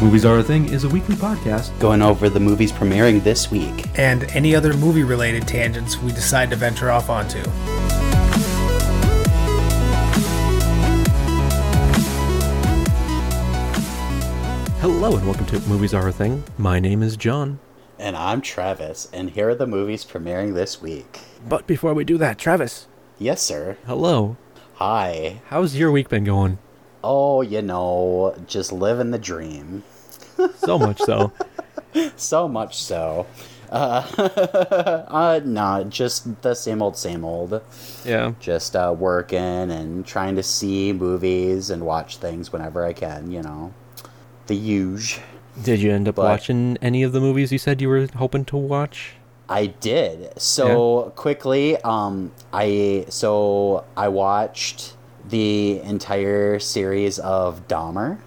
Movies Are a Thing is a weekly podcast. Going over the movies premiering this week. and any other movie related tangents we decide to venture off onto. Hello and welcome to Movies Are a Thing. My name is John. And I'm Travis, and here are the movies premiering this week. But before we do that, Travis, Yes, sir. hello. Hi. How's your week been going? Oh, you know, just living the dream. So much so. So much so. Uh, uh nah, just the same old, same old. Yeah. Just uh, working and trying to see movies and watch things whenever I can, you know. The huge. Did you end up But- watching any of the movies you said you were hoping to watch? I did. So quickly, um, I so I watched the entire series of Dahmer,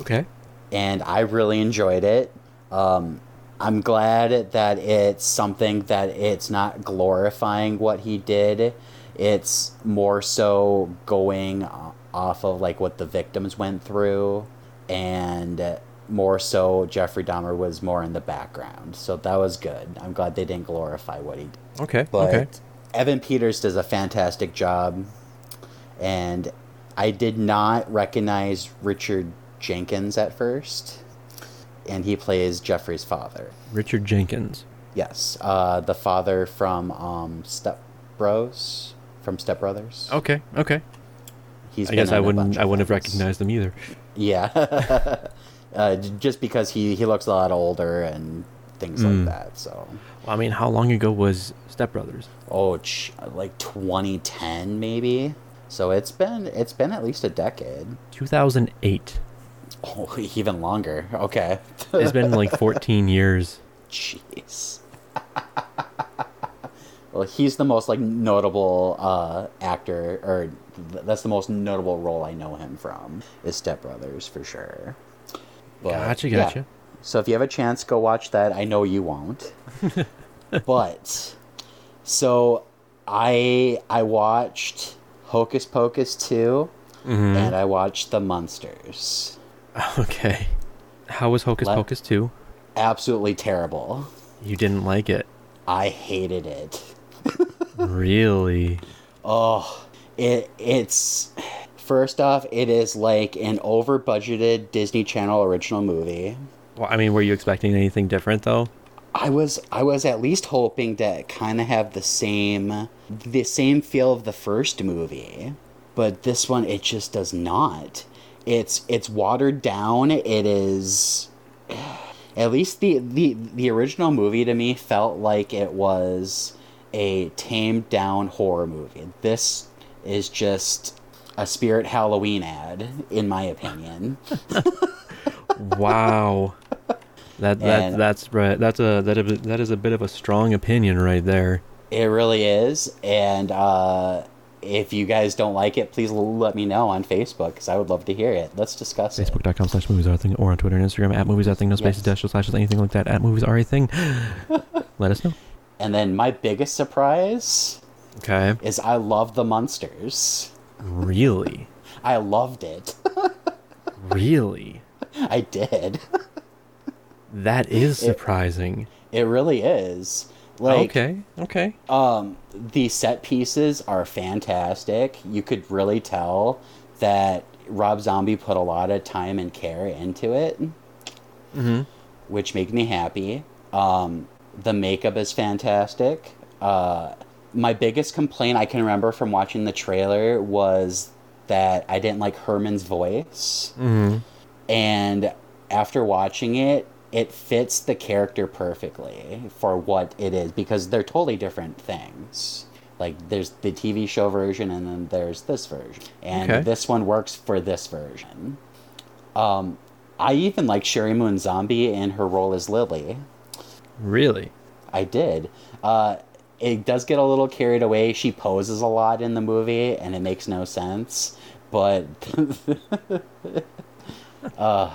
Okay. and I really enjoyed it. Um, I'm glad that it's something that it's not glorifying what he did. It's more so going off of like what the victims went through, and more so Jeffrey Dahmer was more in the background. So that was good. I'm glad they didn't glorify what he did. Okay. But okay. Evan Peters does a fantastic job, and I did not recognize Richard Jenkins at first, and he plays Jeffrey's father. Richard Jenkins. Yes, uh, the father from um, Step Bros, from Step Brothers. Okay. Okay. He's I guess I wouldn't. I wouldn't have recognized them either. Yeah, uh, just because he he looks a lot older and things Mm. like that. So, Well, I mean, how long ago was Step Brothers? oh, like 2010 maybe. So it's been it's been at least a decade. 2008. Oh, even longer. Okay. It's been like 14 years. Jeez. well, he's the most like notable uh, actor, or th- that's the most notable role I know him from. Is Step Brothers for sure. But, Gotcha, yeah. gotcha. So if you have a chance, go watch that. I know you won't. but so I I watched Hocus Pocus 2 Mm-hmm. and I watched The Monsters. Okay. How was Hocus Let- Pocus 2? Absolutely terrible. You didn't like it. I hated it. Really? Oh, it it's first off, it is like an over budgeted Disney Channel original movie. Well, I mean, were you expecting anything different though? I was I was at least hoping to kind of have the same the same feel of the first movie, but this one it just does not. It's it's watered down. It is at least the the the original movie to me felt like it was a tamed down horror movie. This is just a Spirit Halloween ad, in my opinion. Wow. That that that's right. That's a that is, that is a bit of a strong opinion right there. It really is, and uh, if you guys don't like it, please let me know on Facebook because I would love to hear it. Let's discuss it. Facebook.com slash movies are a thing or on Twitter and Instagram at movies are a thing, no spaces, Yes. dashes, slashes, anything like that at movies are a thing. Let us know. And then my biggest surprise Okay. is I love the monsters. Really? I loved it. Really? I did. That is surprising. It really is. Like, okay. Okay. um, the set pieces are fantastic. You could really tell that Rob Zombie put a lot of time and care into it. Mm-hmm. which make me happy. Um, the makeup is fantastic. Uh, my biggest complaint I can remember from watching the trailer was that I didn't like Herman's voice. Mm-hmm. And after watching it, it fits the character perfectly for what it is because they're totally different things. Like there's the TV show version and then there's this version. And Okay. this one works for this version. Um, I even like Sheri Moon Zombie in her role as Lily. Really? I did. Uh, it does get a little carried away. She poses a lot in the movie, and it makes no sense. But, uh,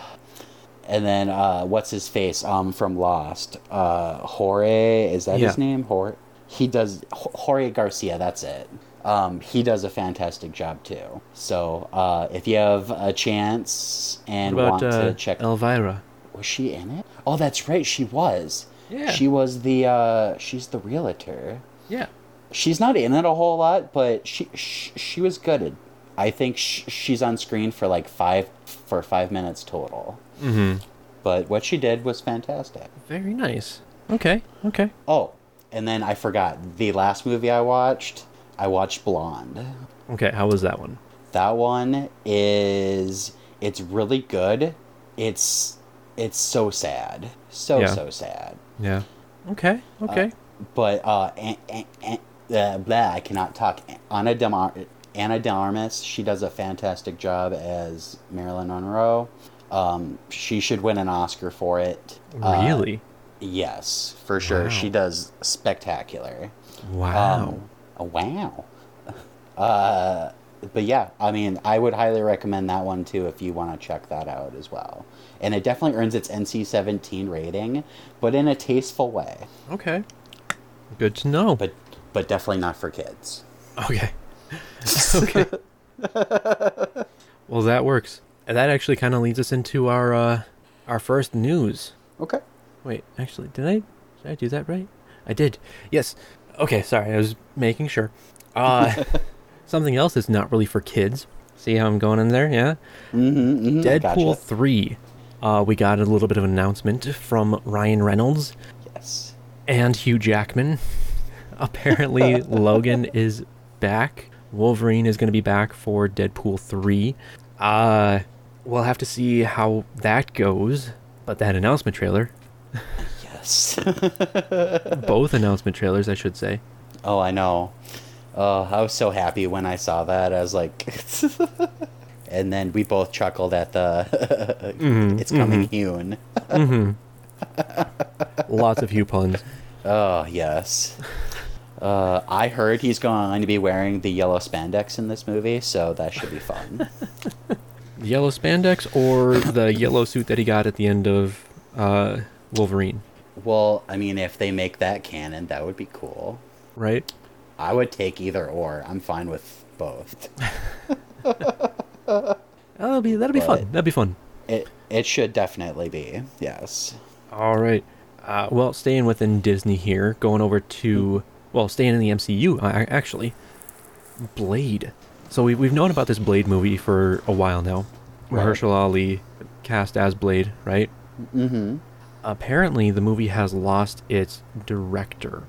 and then uh, what's his face? Um, from Lost. Uh, Jorge is that Yeah. his name? Jorge. He does Jorge Garcia. That's it. Um, he does a fantastic job too. So uh, if you have a chance and What want uh, to check, out. Elvira? was she in it? Oh, that's right, she was. Yeah. She was the uh, she's the realtor. Yeah. She's not in it a whole lot, but she she, she was good. I think sh- she's on screen for like five for five minutes total. Mm-hmm. But what she did was fantastic. Very nice. Okay. Okay. Oh, and then I forgot the last movie I watched. I watched Blonde. Okay. How was that one? That one is it's really good. It's it's so sad, so Yeah. so sad. Yeah. Okay. Okay. But uh, an, an, an, uh blah, I cannot talk. Anna Demar Anna De she does a fantastic job as Marilyn Monroe. Um, she should win an Oscar for it. Uh, really? yes, for sure. Wow. She does spectacular. wow. Um, wow. Uh, but yeah, I mean, I would highly recommend that one too if you want to check that out as well. And it definitely earns its NC-17 rating, but in a tasteful way. okay. Good to know. But but definitely not for kids. Okay. okay. well, that works. That actually kind of leads us into our uh, our first news. Okay. Wait, actually, did I did I do that right? I did. Yes. Okay, sorry. I was making sure. Uh, something else that's not really for kids. See how I'm going in there? Yeah. Mm-hmm, mm-hmm, Deadpool gotcha. three. Uh, we got a little bit of an announcement from Ryan Reynolds Yes. and Hugh Jackman. Apparently, Logan is back. Wolverine is going to be back for Deadpool 3. Uh, we'll have to see how that goes. But that announcement trailer, Yes. both announcement trailers, I should say. oh, I know. Oh, I was so happy when I saw that. I was like, and then we both chuckled at the mm-hmm, "It's coming, mm-hmm. Hune." Mm-hmm. Lots of Hugh puns. Oh yes. Uh, I heard he's going to be wearing the yellow spandex in this movie, so that should be fun. Yellow spandex or the yellow suit that he got at the end of uh, Wolverine, well, I mean, if they make that canon, that would be cool. right? I would take either or. I'm fine with both. Oh, that'll be that'll be fun. That'll be fun. It it should definitely be. Yes. All right. Uh, well, staying within Disney here, going over to well, staying in the MCU actually. Blade. So we've, we've known about this Blade movie for a while now. Right. Mahershala Ali cast as Blade, right? Mm-hmm. Apparently, the movie has lost its director.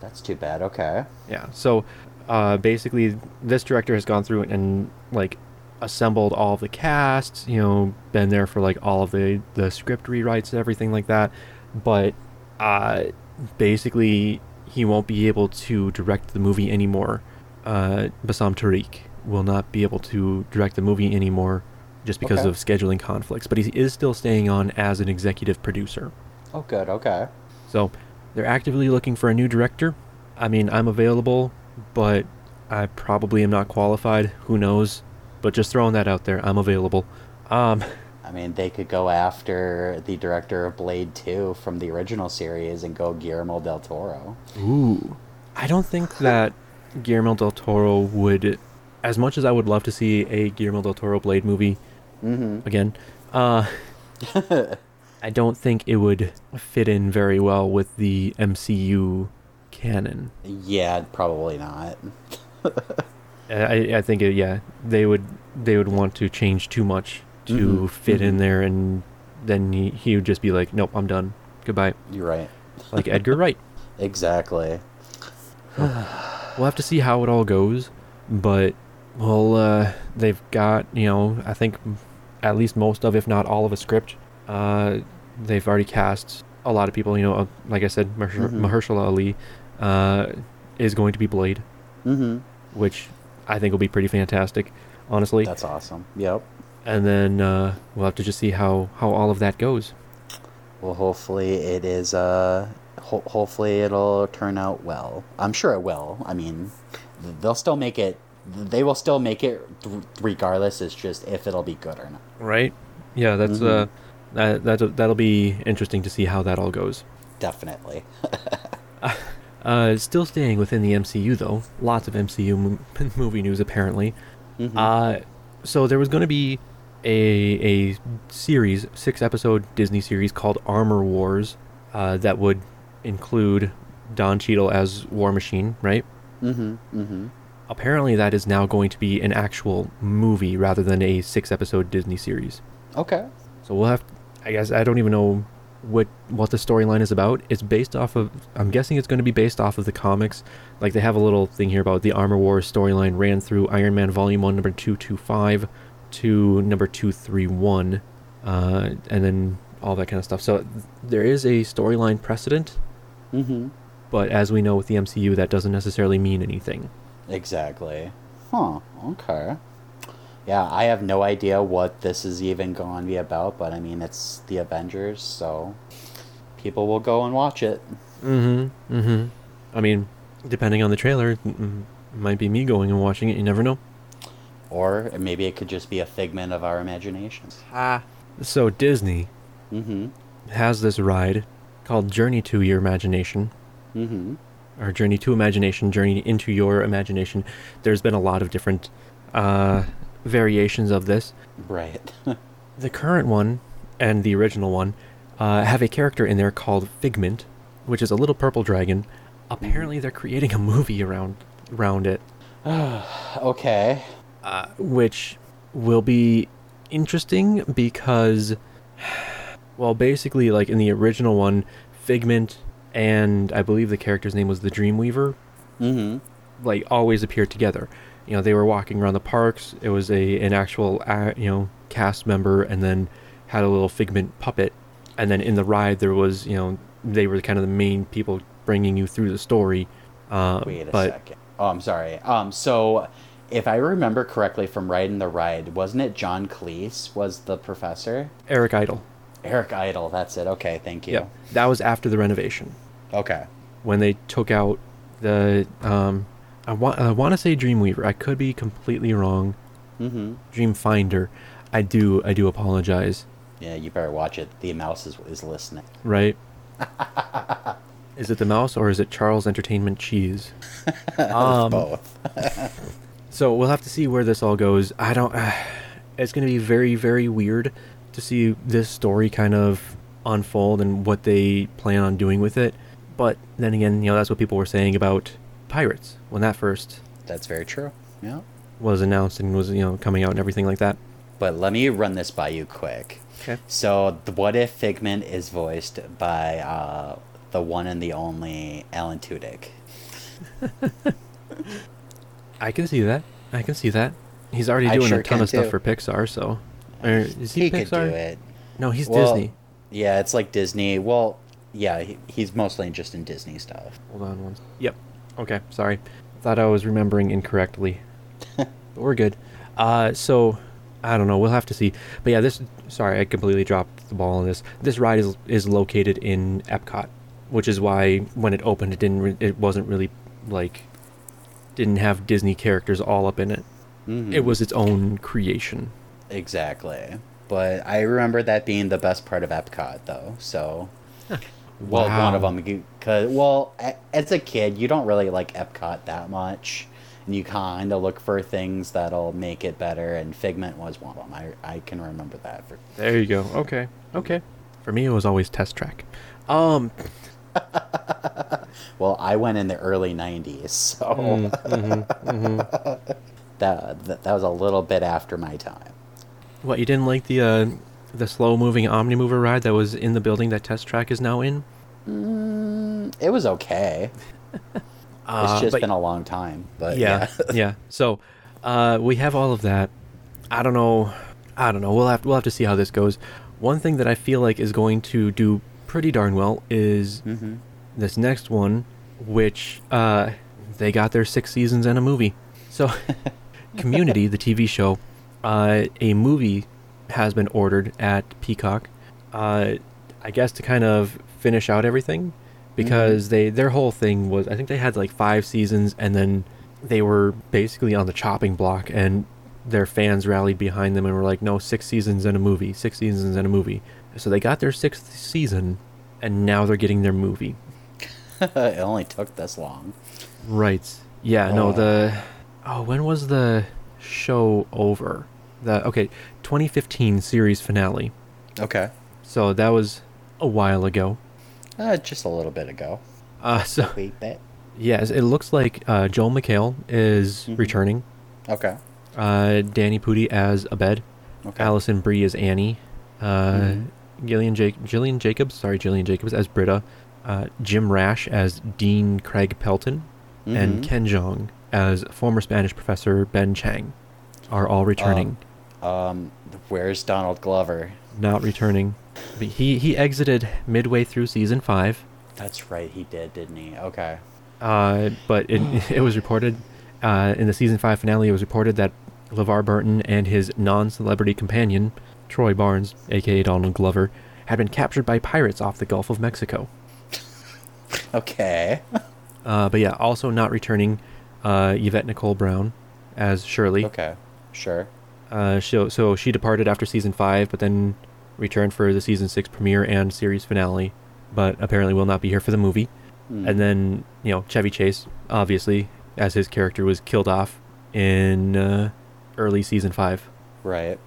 That's too bad. Okay. Yeah. So, uh, basically, this director has gone through and like assembled all of the casts. You know, been there for like all of the the script rewrites and everything like that. But uh, basically, he won't be able to direct the movie anymore. Uh, Bassam Tariq will not be able to direct the movie anymore just because Okay. of scheduling conflicts. But he is still staying on as an executive producer. Oh, good. Okay. So they're actively looking for a new director. I mean, I'm available, but I probably am not qualified. Who knows? But just throwing that out there, I'm available. Um, I mean, they could go after the director of Blade 2 from the original series and go Guillermo del Toro. ooh, I don't think that Guillermo del Toro would, as much as I would love to see a Guillermo del Toro Blade movie Mm-hmm. again. Uh, I don't think it would fit in very well with the MCU canon. Yeah, probably not. I, I think it, yeah they would they would want to change too much to Mhm, fit in mhm. there and then he, he would just be like nope I'm done goodbye You're right. like Edgar Wright Exactly. we'll have to see how it all goes but well uh, they've got you know I think at least most of if not all of a script uh, they've already cast a lot of people you know uh, like I said Maher- Mhm. Mahershala Ali uh, is going to be Blade Mm-hmm. which I think will be pretty fantastic honestly That's awesome. Yep. and then uh, we'll have to just see how how all of that goes. Well, hopefully it is. Uh, ho- hopefully it'll turn out well. I'm sure it will. I mean, they'll still make it. They will still make it th- regardless. It's just if it'll be good or not. Right? Yeah, that's uh, Mhm. that that that'll be interesting to see how that all goes. Definitely. Uh, still staying within the MCU though. Lots of MCU mo- movie news apparently. Mhm. Uh, so there was going to be a a series, six episode Disney series called Armor Wars, uh, that would include Don Cheadle as War Machine, right? mm-hmm. Mm-hmm. Apparently, that is now going to be an actual movie rather than a six episode Disney series. Okay. So we'll have. I guess I don't even know what what the storyline is about. It's based off of. I'm guessing it's going to be based off of the comics. Like they have a little thing here about the Armor Wars storyline ran through Iron Man Volume One, number two two five, to number two three one, uh, and then all that kind of stuff. So there is a storyline precedent, Mm-hmm. but as we know with the MCU, that doesn't necessarily mean anything. Exactly. Huh. Okay. Yeah, I have no idea what this is even going to be about, but I mean, it's the Avengers, so people will go and watch it. Mm-hmm. Mm-hmm. I mean, depending on the trailer, it might be me going and watching it. You never know. Or maybe it could just be a figment of our imaginations. Ah. So Disney Mm-hmm. has this ride called Journey to Your Imagination, Mm-hmm. or Journey to Imagination, Journey into Your Imagination. There's been a lot of different uh, variations of this. Right. The current one and the original one uh, have a character in there called Figment, which is a little purple dragon. Apparently, they're creating a movie around around it. okay. uh, which will be interesting because, well, basically, like in the original one, Figment and I believe the character's name was the Dreamweaver, Mm-hmm. like always appeared together. You know, they were walking around the parks. It was a an actual uh, you know cast member, and then had a little Figment puppet, and then in the ride there was you know they were kind of the main people bringing you through the story. Uh, Wait a but second. Oh, I'm sorry. Um, so if I remember correctly from Riding the Ride, wasn't it John Cleese was the professor? Eric Idle. Eric Idle, that's it. Okay, thank you. Yeah, that was after the renovation. Okay. when they took out the um I want I want to say Dreamweaver. I could be completely wrong. Mm-hmm. Dreamfinder. I do I do apologize. Yeah, you better watch it. The mouse is, is listening. Right? is it the mouse or is it Charles Entertainment Cheese? um, Both. so we'll have to see where this all goes. I don't. it's going to be very very weird to see this story kind of unfold and what they plan on doing with it. But then again, you know that's what people were saying about Pirates when that first That's very true. Yeah. was announced and was you know coming out and everything like that. But let me run this by you quick. Okay. So, the What If Figment is voiced by uh, the one and the only Alan Tudyk. I can see that. I can see that. He's already doing sure a ton of stuff too. for Pixar, so. Or is he, He Pixar? could do it. No, he's Well, Disney. Yeah, it's like Disney. Well, yeah, he, he's mostly just in Disney stuff. Hold on one. Yep. Okay, sorry. Thought I was remembering incorrectly. but we're good. Uh, so I don't know. We'll have to see. But yeah, this. Sorry, I completely dropped the ball on this. This ride is is located in Epcot, which is why when it opened, it didn't. Re- it wasn't really like didn't have Disney characters all up in it. Mhm. It was its own creation. Exactly. But I remember that being the best part of Epcot, though. So, well, one of them. Cause, well, as a kid, you don't really like Epcot that much, and you kind of look for things that'll make it better. And Figment was one of them. I I can remember that. For, There you go. Okay. Okay. For me, it was always Test Track. Um. well, I went in the early '90s, so mm, that, that that was a little bit after my time. What you didn't like the uh, the slow moving Omnimover ride that was in the building that Test Track is now in? Mm, it was okay. It's Uh, just but- been a long time, but yeah, yeah. yeah. So, uh, we have all of that. I don't know. I don't know. We'll have we'll have to see how this goes. One thing that I feel like is going to do pretty darn well is hmm this next one, which uh, they got their six seasons and a movie. So, Community, the TV show, uh, a movie has been ordered at Peacock. Uh, I guess to kind of finish out everything, because they their whole thing was I think they had like five seasons and then they were basically on the chopping block and their fans rallied behind them and were like, no, six seasons and a movie, six seasons and a movie. So they got their sixth season, and now they're getting their movie. it only took this long. Right. Yeah. No. Oh. The. Oh, when was the show over? The okay, 2015 series finale. Okay. So that was a while ago. Uh, just a little bit ago. Uh, so Wait, bit. yes, it looks like uh, Joel McHale is Mhm. returning. Okay. Uh, Danny Pudi as Abed. Okay. Alison Brie as Annie. Uh, Mhm. Gillian Jake Gillian Jacobs, sorry, Gillian Jacobs as Britta. Uh, Jim Rash as Dean Craig Pelton, and Mhm. Ken Jeong as former Spanish professor Ben Chang, are all returning. Um, where's Donald Glover? Not returning. He he exited midway through season five. That's right, he did, didn't he? Okay. Uh, but it it was reported uh, in the season five finale. It was reported that LeVar Burton and his non-celebrity companion Troy Barnes, aka Donald Glover, had been captured by pirates off the Gulf of Mexico. Okay. Uh, but yeah, also not returning uh, Yvette Nicole Brown as Shirley. okay. Sure. Uh, so, so she departed after season five, but then returned for the season six premiere and series finale, but apparently will not be here for the movie. Hmm. And then, you know, Chevy Chase, obviously, as his character was killed off in uh, early season five Right.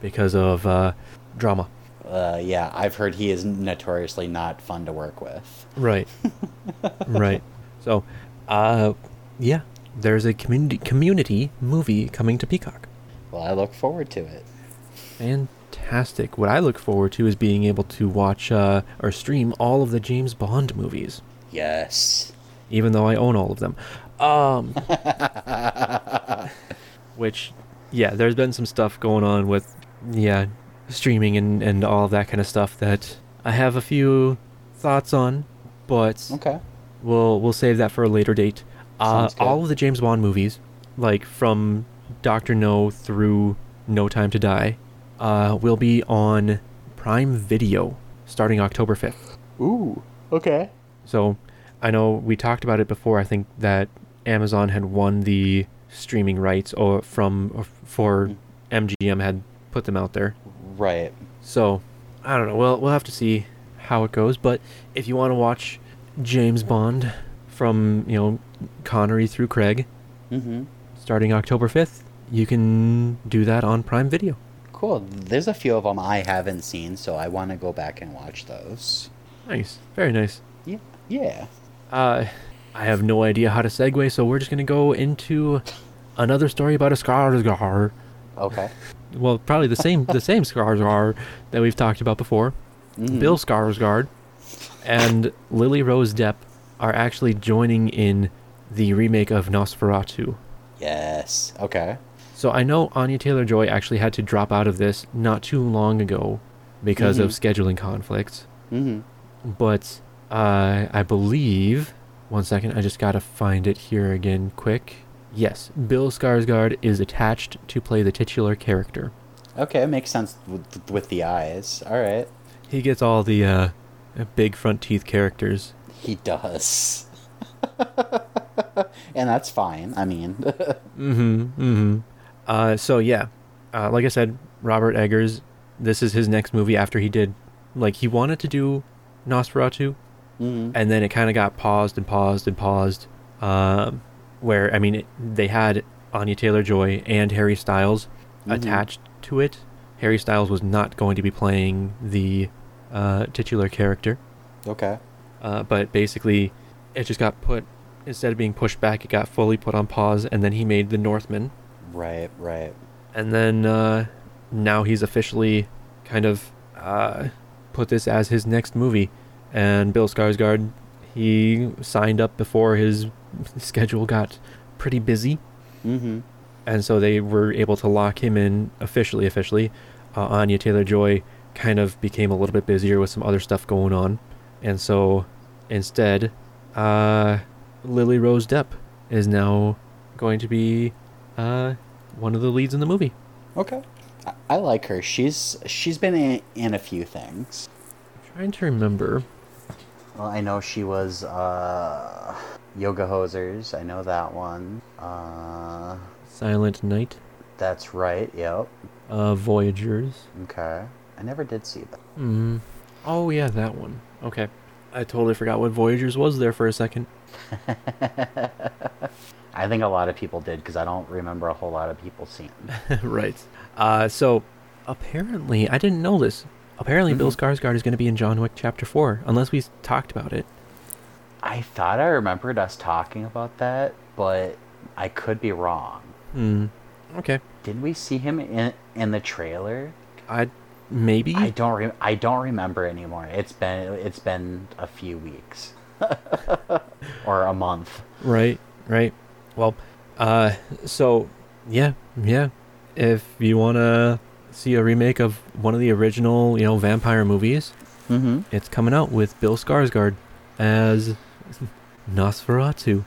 because of uh, drama. Uh, yeah, I've heard he is notoriously not fun to work with. Right. right. So, uh, yeah, there's a community community movie coming to Peacock. Well, I look forward to it. Fantastic. What I look forward to is being able to watch uh, or stream all of the James Bond movies, Yes. even though I own all of them. Um, which, yeah, there's been some stuff going on with, yeah, streaming and, and all of that kind of stuff that I have a few thoughts on, but Okay. we'll we'll save that for a later date. Uh, all of the James Bond movies, like from Doctor No through No Time to Die, uh, will be on Prime Video starting October fifth. Ooh. Okay. So I know we talked about it before. I think that Amazon had won the streaming rights or from or for MGM had put them out there. Right. So I don't know. Well, we'll have to see how it goes. But if you want to watch James Bond from you know Connery through Craig Mm-hmm. starting October fifth, you can do that on Prime Video. Cool. There's a few of them I haven't seen, so I want to go back and watch those. Nice, very nice. Yeah. Yeah. Uh, I have no idea how to segue, so we're just gonna go into another story about a Skarsgård. Okay. Well, probably the same the same Skarsgård that we've talked about before. Mhm. Bill Skarsgård and Lily Rose Depp are actually joining in the remake of Nosferatu. Yes. Okay. So I know Anya Taylor Joy actually had to drop out of this not too long ago because of Mhm. scheduling conflicts. Mm-hmm. But uh, I believe. One second, I just gotta find it here again quick. Yes, Bill Skarsgård is attached to play the titular character. Okay, it makes sense with, with the eyes. All right. He gets all the uh, big front teeth characters. He does. and that's fine. I mean, Mm-hmm. Mm-hmm. Uh, so yeah, uh, like I said, Robert Eggers. This is his next movie after he did, like he wanted to do Nosferatu, Mhm. and then it kind of got paused and paused and paused. Um, where I mean, it, they had Anya Taylor Joy and Harry Styles Mhm. attached to it. Harry Styles was not going to be playing the uh, titular character, okay. Uh, but basically, it just got put instead of being pushed back, it got fully put on pause, and then he made the Northman Right, right. and then uh, now he's officially kind of uh, put this as his next movie. And Bill Skarsgård, he signed up before his schedule got pretty busy, Mm-hmm. and so they were able to lock him in officially. Officially, uh, Anya Taylor Joy kind of became a little bit busier with some other stuff going on, and so instead, uh, Lily Rose Depp is now going to be uh, one of the leads in the movie. Okay. I, I like her. She's she's been in, in a few things. I'm trying to remember. Well, I know she was uh, Yoga Hosers. I know that one. Uh, Silent Night, that's right. Yep. uh, Voyagers. Okay. I never did see that. Hmm. Oh yeah, that one. Okay. I totally forgot what Voyagers was there for a second. I think a lot of people did because I don't remember a whole lot of people seeing. right. Uh, so apparently, I didn't know this. Apparently, Bill Skarsgård is going to be in John Wick Chapter Four, unless we talked about it. I thought I remembered us talking about that, but I could be wrong. Hmm. Okay. Did we see him in in the trailer? I maybe. I don't re- I don't remember anymore. It's been it's been a few weeks or a month. Right. Right. Well. Uh. So yeah. Yeah. If you want to see a remake of one of the original, you know, vampire movies, Mm-hmm. it's coming out with Bill Skarsgård as Nosferatu.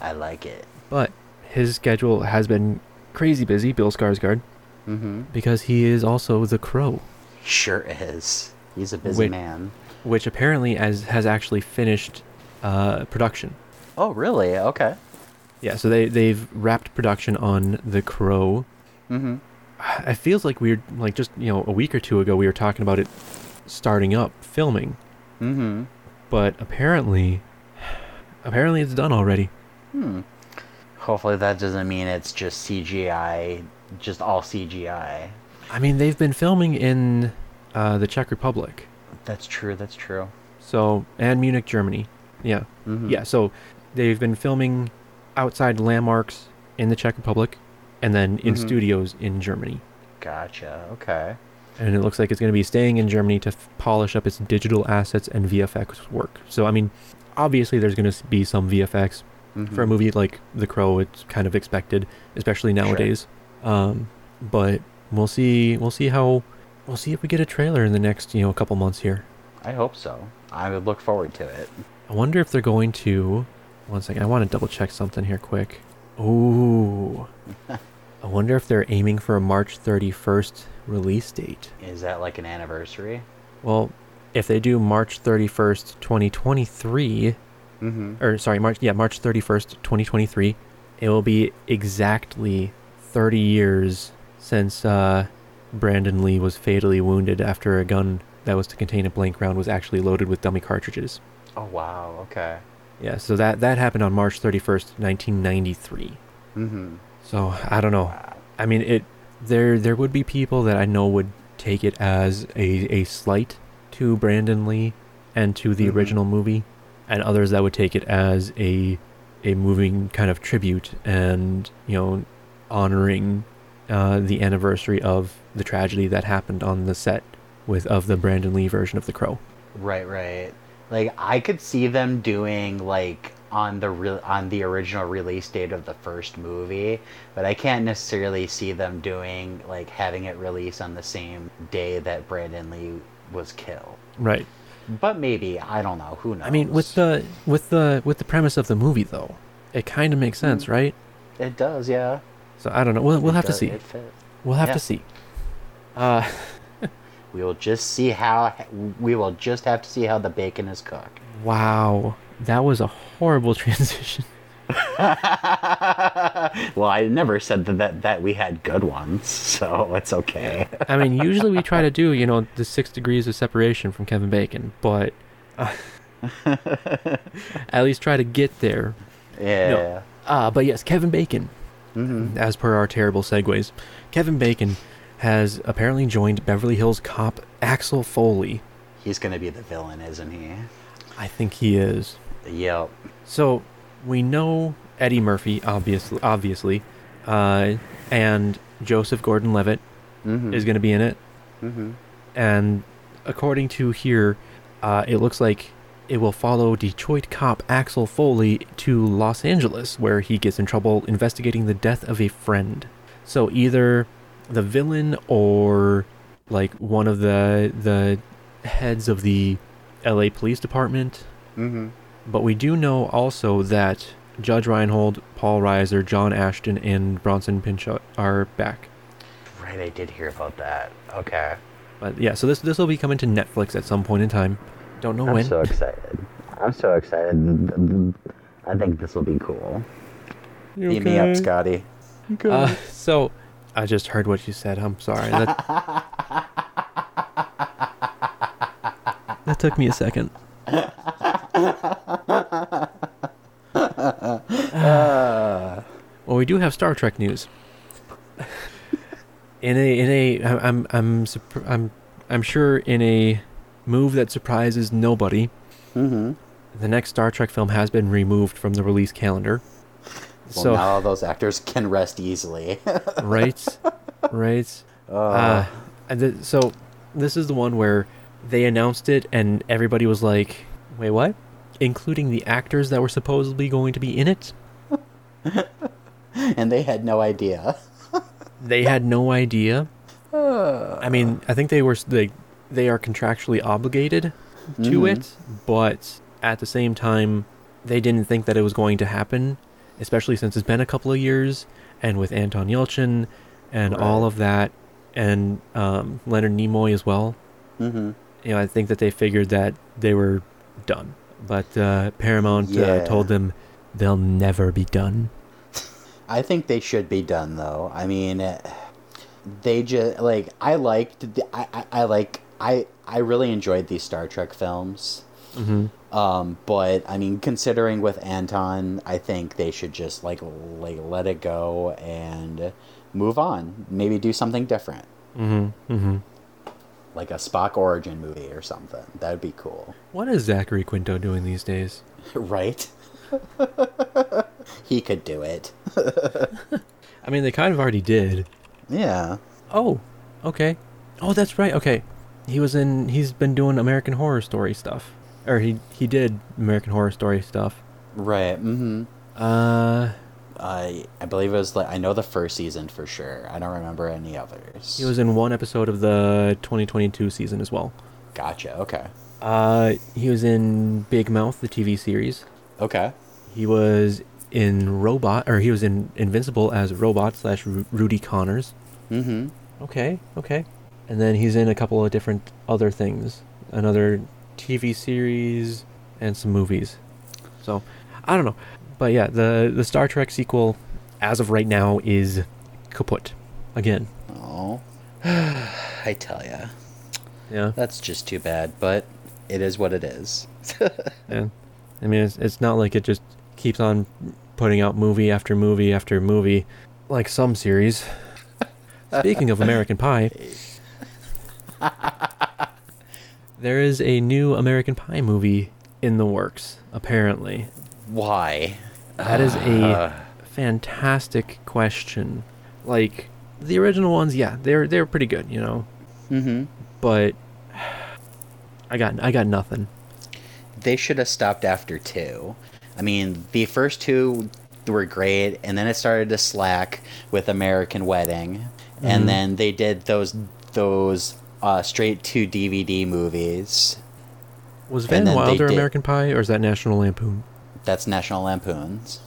I like it. But his schedule has been crazy busy, Bill Skarsgård, Mm-hmm. because he is also the Crow, Sure is. He's a busy Wait. man. which apparently as has actually finished uh, production. Oh, really? Okay. Yeah, so they they've wrapped production on the Crow. Mm-hmm. It feels like we're like just you know a week or two ago we were talking about it starting up filming, Mm-hmm. but apparently, apparently it's done already. Hmm. Hopefully that doesn't mean it's just CGI, just all CGI. I mean they've been filming in uh, the Czech Republic, That's true. That's true. so and Munich, Germany. Yeah, Mm-hmm. yeah. So they've been filming outside landmarks in the Czech Republic, and then in Mhm. studios in Germany. Gotcha. Okay. and it looks like it's going to be staying in Germany to f- polish up its digital assets and VFX work. So, I mean, obviously there's going to be some VFX for a movie like The Crow. It's kind of expected, especially nowadays. Um, but we'll see. We'll see how. We'll see if we get a trailer in the next, you know, couple months here. I hope so. I would look forward to it. I wonder if they're going to. One second. I want to double check something here quick. Ooh. I wonder if they're aiming for a March 31st release date. Is that like an anniversary? Well, if they do March 31st, 2023, Mm-hmm. or sorry, March yeah, March 31st, 2023, it will be exactly 30 years since uh, Brandon Lee was fatally wounded after a gun that was to contain a blank round was actually loaded with dummy cartridges. Oh wow. Okay. Yeah, so that that happened on March 31st, 1993. Mm-hmm. So, I don't know. Wow. I mean, it there there would be people that I know would take it as a a slight to Brandon Lee and to the Mhm. original movie, and others that would take it as a a moving kind of tribute and you know honoring uh, the anniversary of the tragedy that happened on the set with of the Brandon Lee version of The Crow. Right. Right. Like I could see them doing like on the real on the original release date of the first movie, but I can't necessarily see them doing like having it release on the same day that Brandon Lee was killed. Right. But maybe I don't know. Who knows? I mean, with the with the with the premise of the movie though, it kind of makes sense, Mm. right? it does, yeah. So I don't know. We'll we'll have to see. We'll have Yeah. to see. Uh, We will just see how we will just have to see how the bacon is cooked. wow, that was a horrible transition. well, I never said that, that that we had good ones, so it's okay. I mean, usually we try to do, you know, the six degrees of separation from Kevin Bacon, but uh, at least try to get there. Yeah. Uh, but yes, Kevin Bacon, hmm as per our terrible segues, Kevin Bacon has apparently joined Beverly Hills Cop Axel Foley. He's gonna be the villain, isn't he? I think he is. Yep. So we know Eddie Murphy, obviously, obviously, uh, and Joseph Gordon-Levitt Mm-hmm. is going to be in it. mm-hmm. and according to here, uh, it looks like it will follow Detroit cop Axel Foley to Los Angeles, where he gets in trouble investigating the death of a friend. So either the villain or like one of the the heads of the L.A. Police Department. Mm-hmm. But we do know also that Judge Reinhold, Paul Reiser, John Ashton, and Bronson Pinchot are back. Right, I did hear about that. Okay. But yeah, so this this will be coming to Netflix at some point in time. Don't know I'm when. so excited. I'm so excited. I think this will be cool. Beat me up, Scotty. Uh, so I just heard what you said. I'm sorry. That, that took me a second. Well, we do have Star Trek news. In a in a I'm I'm I'm I'm sure in a move that surprises nobody, Mm-hmm. the next Star Trek film has been removed from the release calendar. Well, so now all those actors can rest easily. right, right. Uh, and th- so this is the one where they announced it and everybody was like, "Wait, what?" Including the actors that were supposedly going to be in it. and they had no idea. They had no idea. I mean, I think they were they they are contractually obligated to Mhm. it, but at the same time, they didn't think that it was going to happen, especially since it's been a couple of years, and with Anton Yelchin and all of that, and um, Leonard Nimoy as well. Mm-hmm. You know, I think that they figured that they were done, but uh, Paramount uh, told them they'll never be done. I think they should be done though. I mean, eh, they just like I liked. The, I, I I like I I really enjoyed these Star Trek films. hmm Um, but I mean, considering with Anton, I think they should just like like let it go and move on. Maybe do something different, hmm hmm like a Spock origin movie or something. That would be cool, What is Zachary Quinto doing these days? right? he could do it. I mean, they kind of already did. Yeah. Oh, okay. Oh, that's right. Okay, he was in. He's been doing American Horror Story stuff, or he he did American Horror Story stuff. Right. Mm-hmm. Uh, I I believe it was like I know the first season for sure. I don't remember any others. he was in one episode of the 2022 season as well. Gotcha. Okay. Uh, he was in Big Mouth, the TV series. Okay. He was in Robot, or he was in Invincible as Robot slash Rudy Connors. Mm-hmm. Okay, okay. And then he's in a couple of different other things, another TV series and some movies. So, I don't know, but yeah, the the Star Trek sequel, as of right now, is kaput. Again, Oh. I tell ya, yeah, that's just too bad. But it is what it is. and I mean, it's it's not like it just keeps on putting out movie after movie after movie, like some series. Speaking of American Pie, there is a new American Pie movie in the works, apparently. Why? That is Uh. a fantastic question. Like the original ones, yeah, they're they're pretty good, you know. Mm-hmm. But I got I got nothing. They should have stopped after two. I mean, the first two were great, and then it started to slack with American Wedding, Mhm. and then they did those those uh, straight to DVD movies. Was Van Wilder American Pie or is that National Lampoon? That's National Lampoons.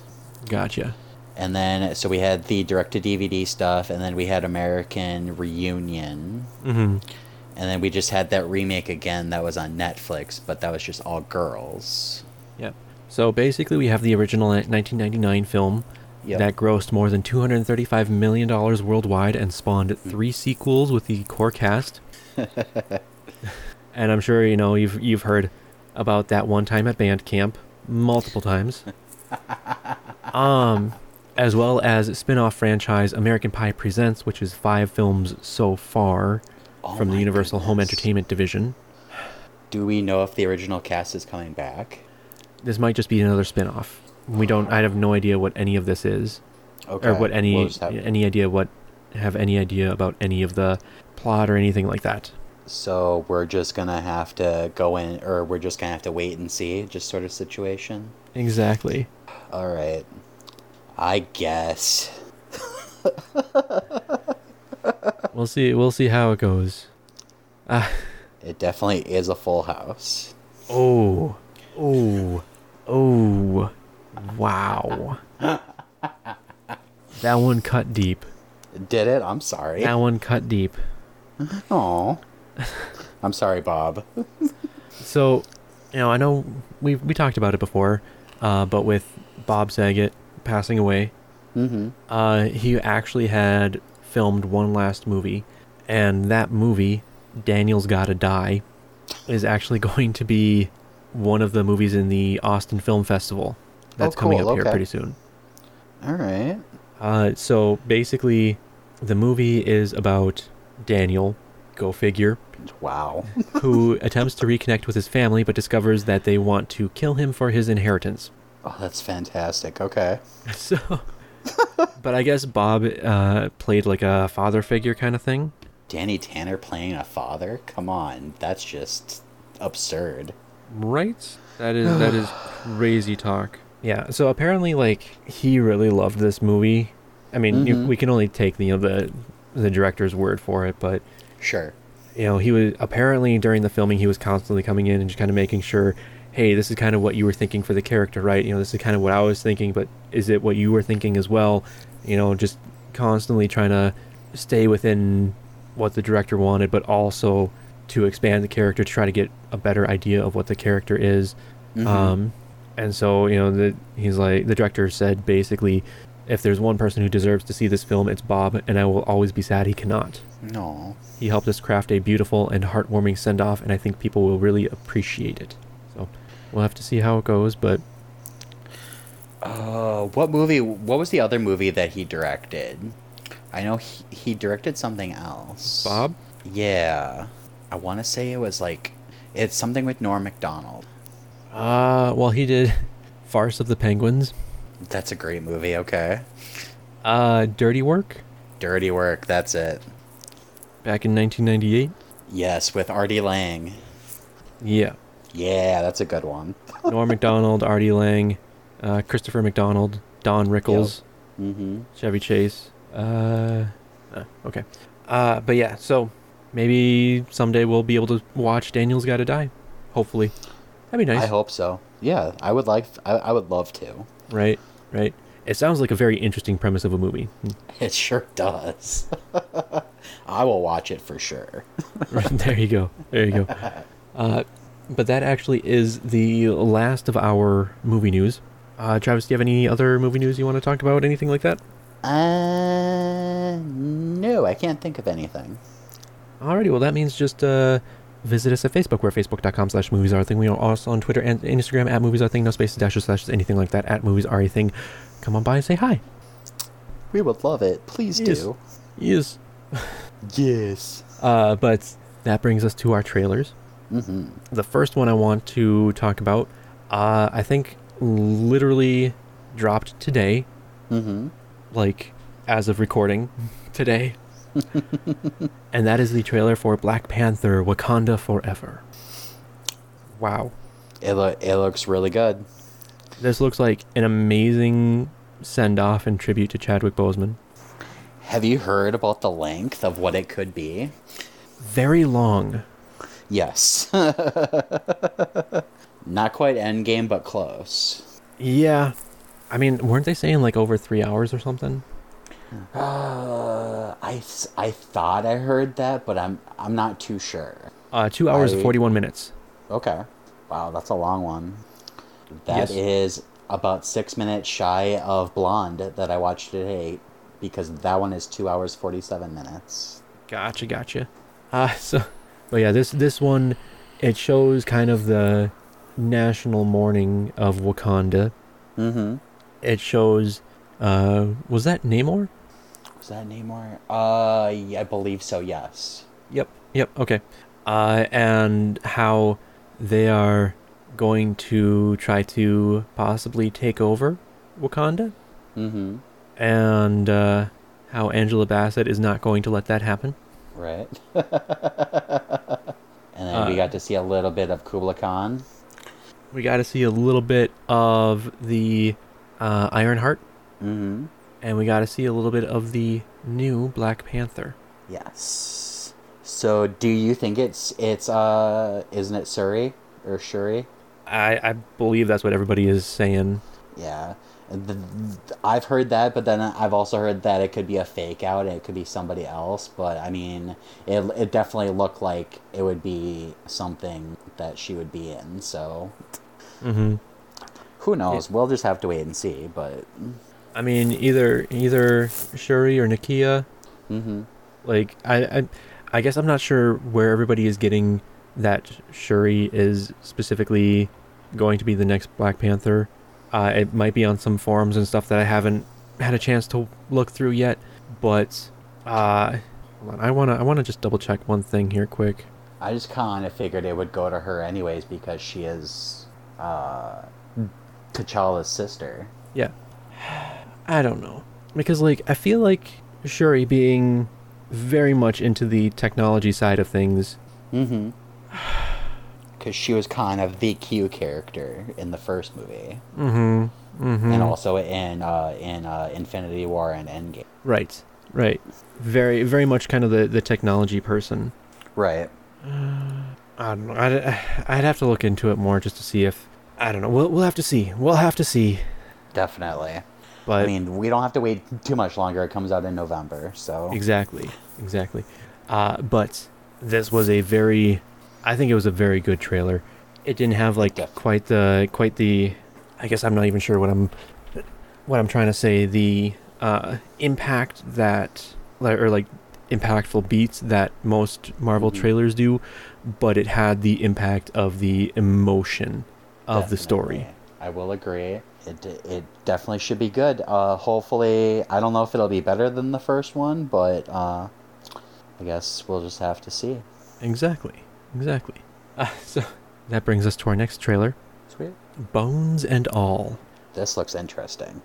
Gotcha. And then, so we had the direct to DVD stuff, and then we had American Reunion. Mm-hmm. And then we just had that remake again that was on Netflix, but that was just all girls. Yep. So basically, we have the original 1999 film Yep. that grossed more than 235 million dollars worldwide and spawned three sequels with the core cast. and I'm sure you know you've you've heard about that one time at band camp multiple times. um, as well as spin-off franchise American Pie Presents, which is five films so far Oh from the Universal Home. Entertainment division. Do we know if the original cast is coming back? This might just be another spin-off. We don't. I have no idea what any of this is. Okay. or what any we'll any idea what have any idea about any of the plot or anything like that. So we're just gonna have to go in, or we're just gonna have to wait and see, just sort of situation. Exactly. All right. I guess. We'll see. We'll see how it goes. Ah. It definitely is a full house. Oh. Oh. Oh. Wow. that one cut deep. Did it? I'm sorry. That one cut deep. Aw. I'm sorry, Bob. So, you know, I know we we talked about it before, uh, but with Bob Saget passing away, Mm-hmm. Uh, he actually had filmed one last movie, and that movie, Daniel's Gotta Die, is actually going to be one of the movies in the Austin Film Festival that's Oh, coming cool, up here pretty soon. All right. Uh, so basically, the movie is about Daniel, go figure, Wow. who attempts to reconnect with his family but discovers that they want to kill him for his inheritance. Oh, that's fantastic. Okay. So, but I guess Bob uh, played like a father figure kind of thing. Danny Tanner playing a father? Come on, that's just absurd. Right? That is that is crazy talk. Yeah. So apparently, like he really loved this movie. I mean, you, Mhm. we can only take you know the the director's word for it, but Sure. you know he was apparently during the filming he was constantly coming in and just kind of making sure, hey, this is kind of what you were thinking for the character, right? You know, this is kind of what I was thinking, but is it what you were thinking as well? You know, just constantly trying to stay within what the director wanted, but also to expand the character to try to get a better idea of what the character is. Mhm. Um, and so you know, the, he's like the director said basically, if there's one person who deserves to see this film, it's Bob, and I will always be sad he cannot. No. He helped us craft a beautiful and heartwarming send off, and I think people will really appreciate it. So we'll have to see how it goes, but Uh, what movie? What was the other movie that he directed? I know he, he directed something else. Bob, Yeah. I want to say it was like it's something with Norm Macdonald. uh, well, he did Farce of the Penguins, That's a great movie. Okay. uh, Dirty Work Dirty Work. That's it. back in 1998. Yes, with Artie Lange. Yeah, Yeah, that's a good one. Norm Macdonald, Artie Lange, uh, Christopher McDonald, Don Rickles. Mm-hmm. Chevy Chase. Uh, uh, okay. Uh, but yeah, so maybe someday we'll be able to watch Daniel's Gotta Die. Hopefully, that'd be nice. I hope so. Yeah, I would like. I, I would love to. Right, right. It sounds like a very interesting premise of a movie. It sure does. I will watch it for sure. Right, there you go. There you go. Uh, but that actually is the last of our movie news. Uh, Travis, do you have any other movie news you want to talk about? Anything like that? Uh, no, I can't think of anything. Alrighty, well that means just uh, visit us at Facebook. We're facebook.com slash movies are a thing. We are also on Twitter and Instagram at movies are a thing, no spaces, dashes, slashes, anything like that, at movies are a thing. Come on by and say hi. We would love it. Please Yes. do. Yes. Yes. Uh, but that brings us to our trailers. Mm-hmm. The first one I want to talk about, uh, I think literally dropped today, Mm-hmm. like as of recording today. and that is the trailer for Black Panther Wakanda Forever. Wow. It lo- it looks really good. This looks like an amazing send off and tribute to Chadwick Boseman. Have you heard about the length of what it could be? Very long. Yes. Not quite endgame, but close. Yeah. I mean, weren't they saying like over three hours or something? Uh, I, I thought I heard that, but I'm I'm not too sure. Uh, two hours and 41 minutes. Okay. Wow, that's a long one. That Yes. is about six minutes shy of Blonde that I watched today, because that one is two hours forty seven minutes. Gotcha, gotcha. Uh, so, but yeah, this this one, it shows kind of the national mourning of Wakanda. Mm-hmm. It shows, uh, was that Namor? Was that Namor? Uh, yeah, I believe so. Yes. Yep. Yep. Okay. Uh, and how they are going to try to possibly take over Wakanda, Mm-hmm. and uh, how Angela Bassett is not going to let that happen. Right. and then we Uh, got to see a little bit of Kukulkan. We got to see a little bit of the uh, Ironheart, Mm-hmm. And we got to see a little bit of the new Black Panther. Yes. So, do you think it's it's uh, isn't it Surrey or Shuri? I, I believe that's what everybody is saying. Yeah. The, I've heard that, but then I've also heard that it could be a fake out. It could be somebody else. But I mean, it it definitely looked like it would be something that she would be in. So mm-hmm. who knows? We'll just have to wait and see. But I mean, either either Shuri or Nakia. mm-hmm. Like I, I, I guess I'm not sure where everybody is getting that Shuri is specifically going to be the next Black Panther. Uh, it might be on some forums and stuff that I haven't had a chance to look through yet, but uh, hold on, I wanna I wanna just double check one thing here quick. I just kind of figured it would go to her anyways because she is uh, T'Challa's sister. Yeah, I don't know because like I feel like Shuri being very much into the technology side of things. Mm-hmm. Because she was kind of the Q character in the first movie, Mm-hmm. Mm-hmm. and also in uh, in uh, Infinity War and Endgame. right, right. Very, very much kind of the the technology person. Right. I don't know. I'd, I'd have to look into it more just to see if I don't know. We'll we'll have to see. We'll have to see. Definitely. But I mean, we don't have to wait too much longer. It comes out in November, so exactly, exactly. Uh, but this was a very, I think it was a very good trailer. It didn't have like quite the quite the. I guess I'm not even sure what I'm, what I'm trying to say. The uh, impact that or like impactful beats that most Marvel Mhm. trailers do, but it had the impact of the emotion of the story. I will agree. It it definitely should be good. Uh, hopefully, I don't know if it'll be better than the first one, but uh, I guess we'll just have to see. Exactly, exactly. Uh, so that brings us to our next trailer, Sweet. Bones and All. This looks interesting.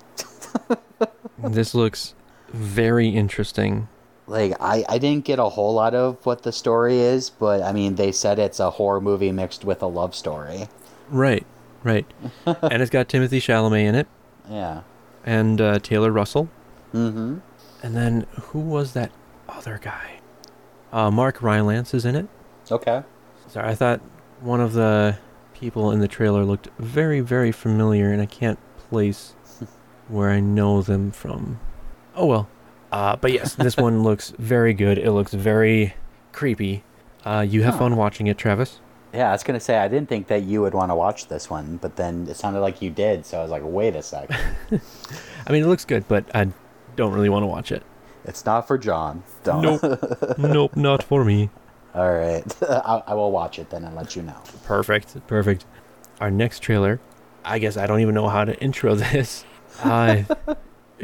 this looks very interesting. Like I, I didn't get a whole lot of what the story is, but I mean they said it's a horror movie mixed with a love story. Right, right. and it's got Timothée Chalamet in it Yeah. and uh, Taylor Russell. Mm-hmm. And then who was that other guy? Uh, Mark Rylance is in it. Okay. Sorry, I thought one of the people in the trailer looked very, very familiar, and I can't place where I know them from. Oh well. Uh, but yes, this one looks very good. It looks very creepy. Uh, you have Huh. fun watching it, Travis? Yeah, I was gonna say I didn't think that you would want to watch this one, but then it sounded like you did, so I was like, wait a sec. I mean, it looks good, but I don't really want to watch it. it's not for John. Don't. Nope. nope, not for me. All right, I, I will watch it then and let you know. Perfect. Perfect. Our next trailer, I guess I don't even know how to intro this. Uh,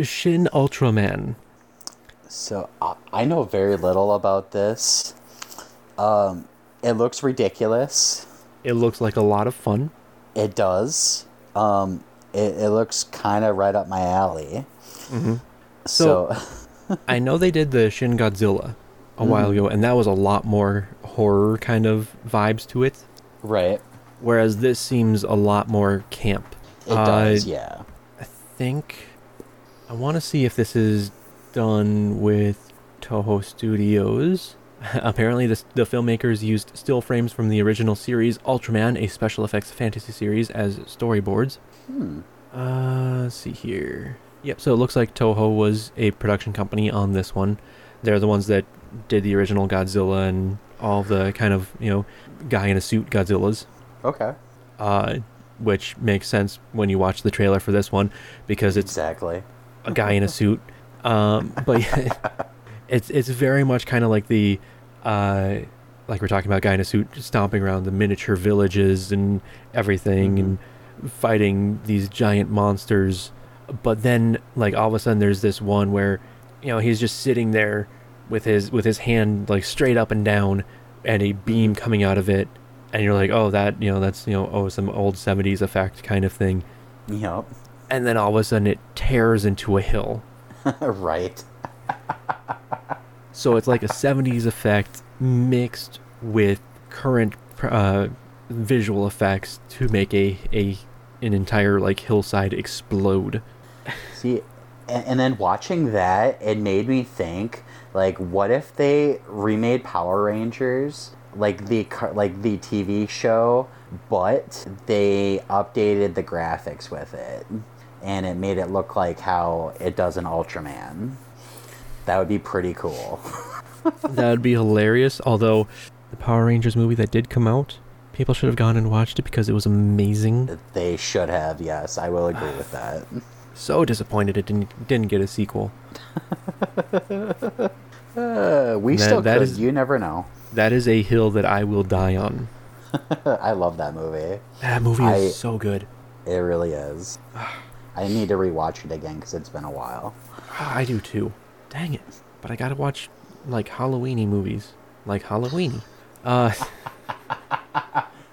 Shin Ultraman. So I, I know very little about this. Um, it looks ridiculous. It looks like a lot of fun. It does. Um, it, it looks kind of right up my alley. Mm-hmm. So, I know they did the Shin Godzilla a while Mhm. ago, and that was a lot more horror kind of vibes to it. right, Whereas this seems a lot more camp. it Uh, does. Yeah. I think I want to see if this is done with Toho Studios. Apparently, the, the filmmakers used still frames from the original series Ultraman, a special effects fantasy series, as storyboards. Hmm. Uh, let's see here. Yep, so it looks like Toho was a production company on this one. They're the ones that did the original Godzilla and all the kind of, you know, guy in a suit Godzillas. Okay. Uh, which makes sense when you watch the trailer for this one because it's Exactly. a guy in a suit. Um, but yeah, it's it's very much kind of like the, uh, like we're talking about guy in a suit stomping around the miniature villages and everything Mhm. and fighting these giant monsters. But then, like all of a sudden, there's this one where, you know, he's just sitting there with his with his hand like straight up and down, and a beam coming out of it, and you're like, oh, that you know, that's you know, oh, some old '70s effect kind of thing Yep. and then all of a sudden it tears into a hill. right. So it's like a 70s effect mixed with current uh, visual effects to make a, a an entire like hillside explode. See, and, and then watching that, it made me think, like, what if they remade Power Rangers, like the like the TV show, but they updated the graphics with it, and it made it look like how it does in Ultraman. That would be pretty cool. that would be hilarious. Although the Power Rangers movie that did come out, people should have gone and watched it because it was amazing. they should have. Yes, I will agree with that. So disappointed it didn't didn't get a sequel. Uh, we That- still that could. is- You never know. That is a hill that I will die on. I love that movie. That movie I- is so good. It really is. I need to rewatch it again because it's been a while. I do too. Dang it! But I gotta watch like Halloweeny movies, like Halloweeny. Uh,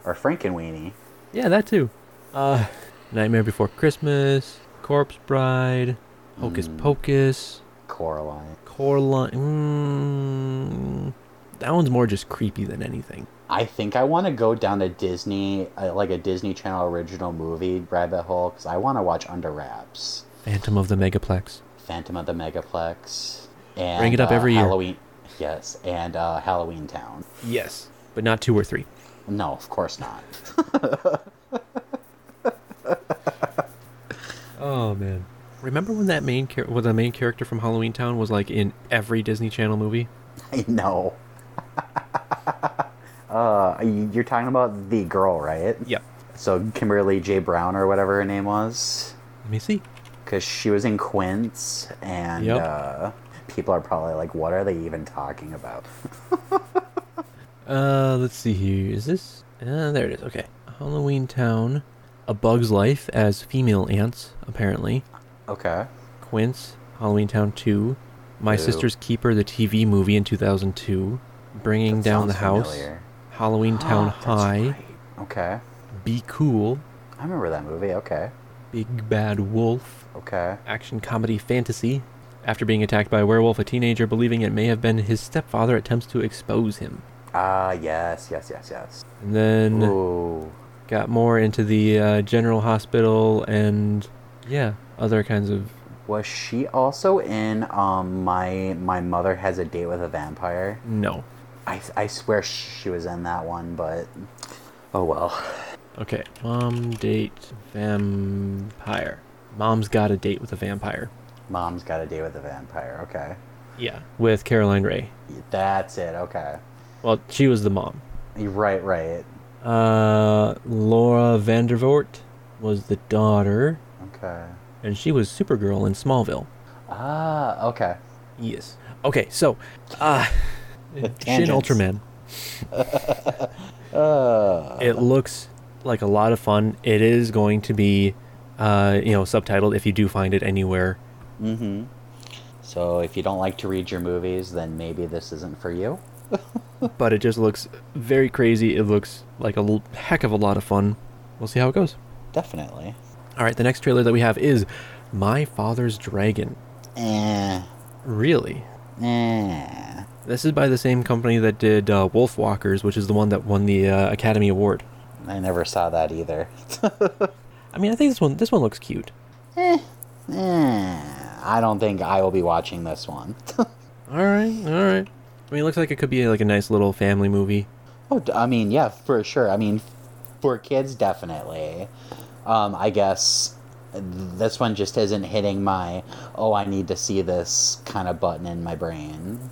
Or Frankenweenie. yeah, that too. Uh, Nightmare Before Christmas, Corpse Bride, Hocus Mm. Pocus, Coraline. Coraline. Mm, that one's more just creepy than anything. I think I want to go down a Disney, uh, like a Disney Channel original movie rabbit hole because I want to watch Under Wraps, Phantom of the Megaplex. Phantom of the Megaplex, and Bring it up uh, every year. Halloween. Yes, and uh, Halloween Town. Yes, but not two or three. No, of course not. Oh man. Remember when that main char- when the main character from Halloween Town was like in every Disney Channel movie? I know. uh, you- you're talking about the girl, right? Yep. So Kimberly J. Brown or whatever her name was, Let me see. Because she was in Quints, and Yep. uh, people are probably like, "What are they even talking about?" Uh, let's see here. Is this? Uh, there it is. Okay. Halloween Town, A Bug's Life as female ants, apparently. Okay. Quints, Halloween Town 2, My Ew. Sister's Keeper, the TV movie in 2002, Bringing That Down the House, familiar. Halloween Town That's High, right. Okay. Be Cool, I remember that movie. Okay. Big Bad Wolf, Okay. action comedy fantasy. After being attacked by a werewolf, a teenager believing it may have been his stepfather attempts to expose him. Ah, yes, yes, yes, yes. And then Ooh. got more into the uh, general hospital and yeah, other kinds of. Was she also in um my my mother has a date with a vampire? No. I I swear she was in that one, but oh well. Okay. Mom date vampire. Mom's got a date with a vampire. Mom's got a date with a vampire. Okay. Yeah. With Caroline Rhea. That's it. Okay. Well, she was the mom. Right, right. Uh, Laura Vandervoort was the daughter, Okay. and she was Supergirl in Smallville. Ah, okay. Yes. Okay, so, uh, Shin. Ultraman. Uh, It looks like a lot of fun. It is going to be, uh, you know, subtitled if you do find it anywhere. mm-hmm. So if you don't like to read your movies, then maybe this isn't for you. But it just looks very crazy. It looks like a l- heck of a lot of fun. We'll see how it goes. Definitely. All right, the next trailer that we have is My Father's Dragon. Eh. Really? Eh. This is by the same company that did uh, Wolf Walkers, which is the one that won the uh, Academy Award. I never saw that either. I mean, I think this one this one looks cute. eh. Eh. I don't think I will be watching this one. All right, all right. I mean, it looks like it could be like a nice little family movie. Oh, I mean, yeah, for sure. I mean, for kids, definitely. Um, I guess this one just isn't hitting my oh, I need to see this kind of button in my brain.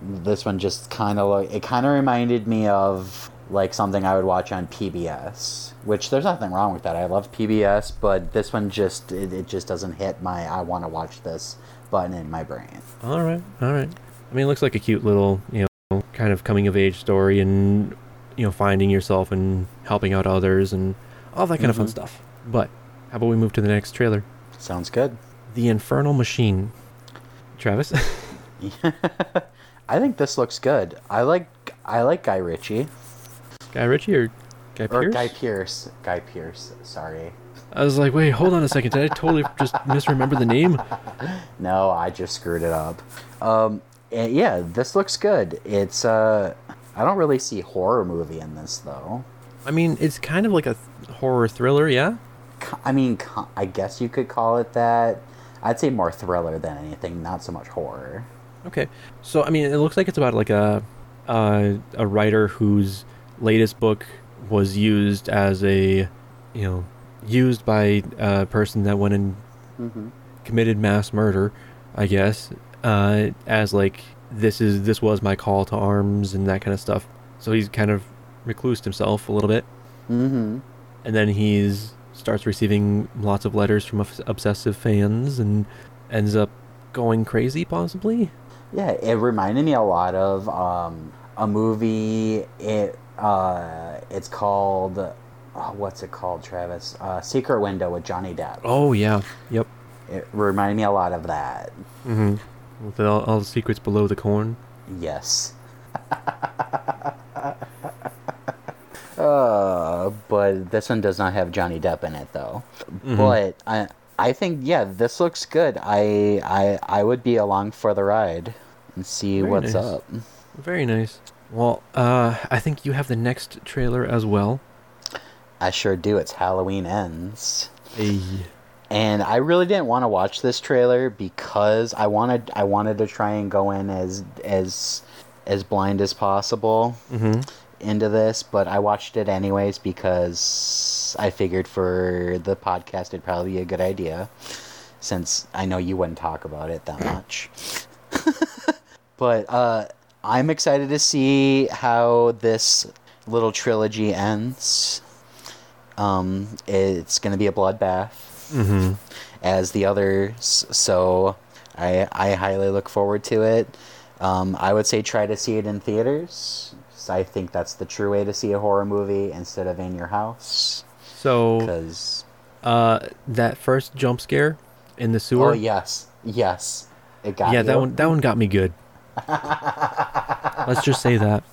This one just kind of it kind of reminded me of like something I would watch on PBS, which there's nothing wrong with that. I love PBS, but this one just it, it just doesn't hit my I want to watch this button in my brain. All right, all right. I mean, it looks like a cute little, you know, kind of coming of age story and, you know, finding yourself and helping out others and all that kind of fun Mhm. stuff. But how about we move to the next trailer? Sounds good. The Infernal Machine. Travis? I think this looks good. I like I like Guy Ritchie. Guy Ritchie or Guy Or Pearce? Guy Pearce. Guy Pearce. Sorry. I was like, wait, hold on a second. Did I totally just misremember the name? No, I just screwed it up. Um, yeah, this looks good. It's uh, I don't really see horror movie in this though. I mean, it's kind of like a th- horror thriller, yeah? I mean, I guess you could call it that. I'd say more thriller than anything, not so much horror. Okay. So, I mean, it looks like it's about like a uh, a writer whose latest book was used as a, you know, used by a person that went and Mm-hmm. committed mass murder, I guess, uh, as like this is this was my call to arms and that kind of stuff. So he's kind of reclused himself a little bit, Mm-hmm. and then he's starts receiving lots of letters from obsessive fans and ends up going crazy possibly. Yeah, it reminded me a lot of um, a movie. It Uh, it's called. Oh, what's it called, Travis? Uh, Secret Window with Johnny Depp. Oh yeah. Yep. It reminded me a lot of that. Mm-hmm. With all, all the secrets below the corn. Yes. uh, but this one does not have Johnny Depp in it though. Mhm. But I I think yeah, this looks good. I I I would be along for the ride and see Very what's nice. up. Very nice. Well, uh, I think you have the next trailer as well. I sure do. It's Halloween ends. Hey. And I really didn't want to watch this trailer because I wanted I wanted to try and go in as as as blind as possible Mm-hmm. into this, but I watched it anyways because I figured for the podcast it'd probably be a good idea since I know you wouldn't talk about it that much. but uh I'm excited to see how this little trilogy ends. Um it's going to be a bloodbath Mm-hmm. as the others. So I I highly look forward to it. Um, I would say try to see it in theaters. I think that's the true way to see a horror movie instead of in your house. So, Because uh, that first jump scare in the sewer. oh yes, yes, it got yeah, you. that one that one got me good. Let's just say that.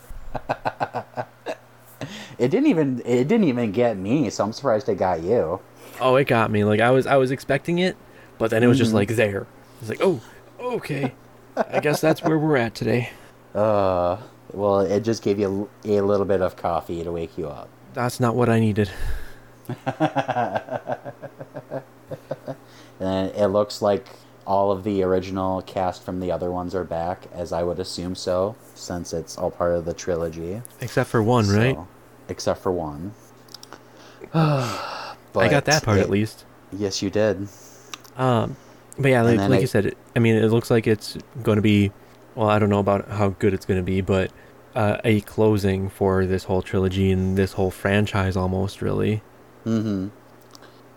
It didn't even it didn't even get me, so I'm surprised it got you. Oh, it got me. Like I was I was expecting it, but then it was Mm-hmm. just like there. It's like, "Oh, okay. I guess that's where we're at today." Uh, well, it just gave you a, a little bit of coffee to wake you up. That's not what I needed. And it looks like all of the original cast from the other ones are back, as I would assume so, since it's all part of the trilogy. Except for one, right? Except for one. I got that part it- at least. Yes, you did. Um, but yeah, like, like I- you said, it, I mean, it looks like it's going to be. Well, I don't know about how good it's going to be, but uh, a closing for this whole trilogy and this whole franchise, almost really. Mm-hmm.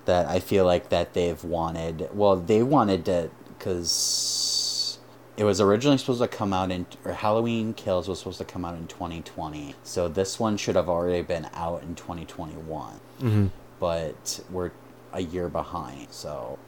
That I feel like that they've wanted. Well, they wanted to because it was originally supposed to come out in or Halloween Kills was supposed to come out in 2020. So this one should have already been out in 2021. Mm-hmm. but we're a year behind. So,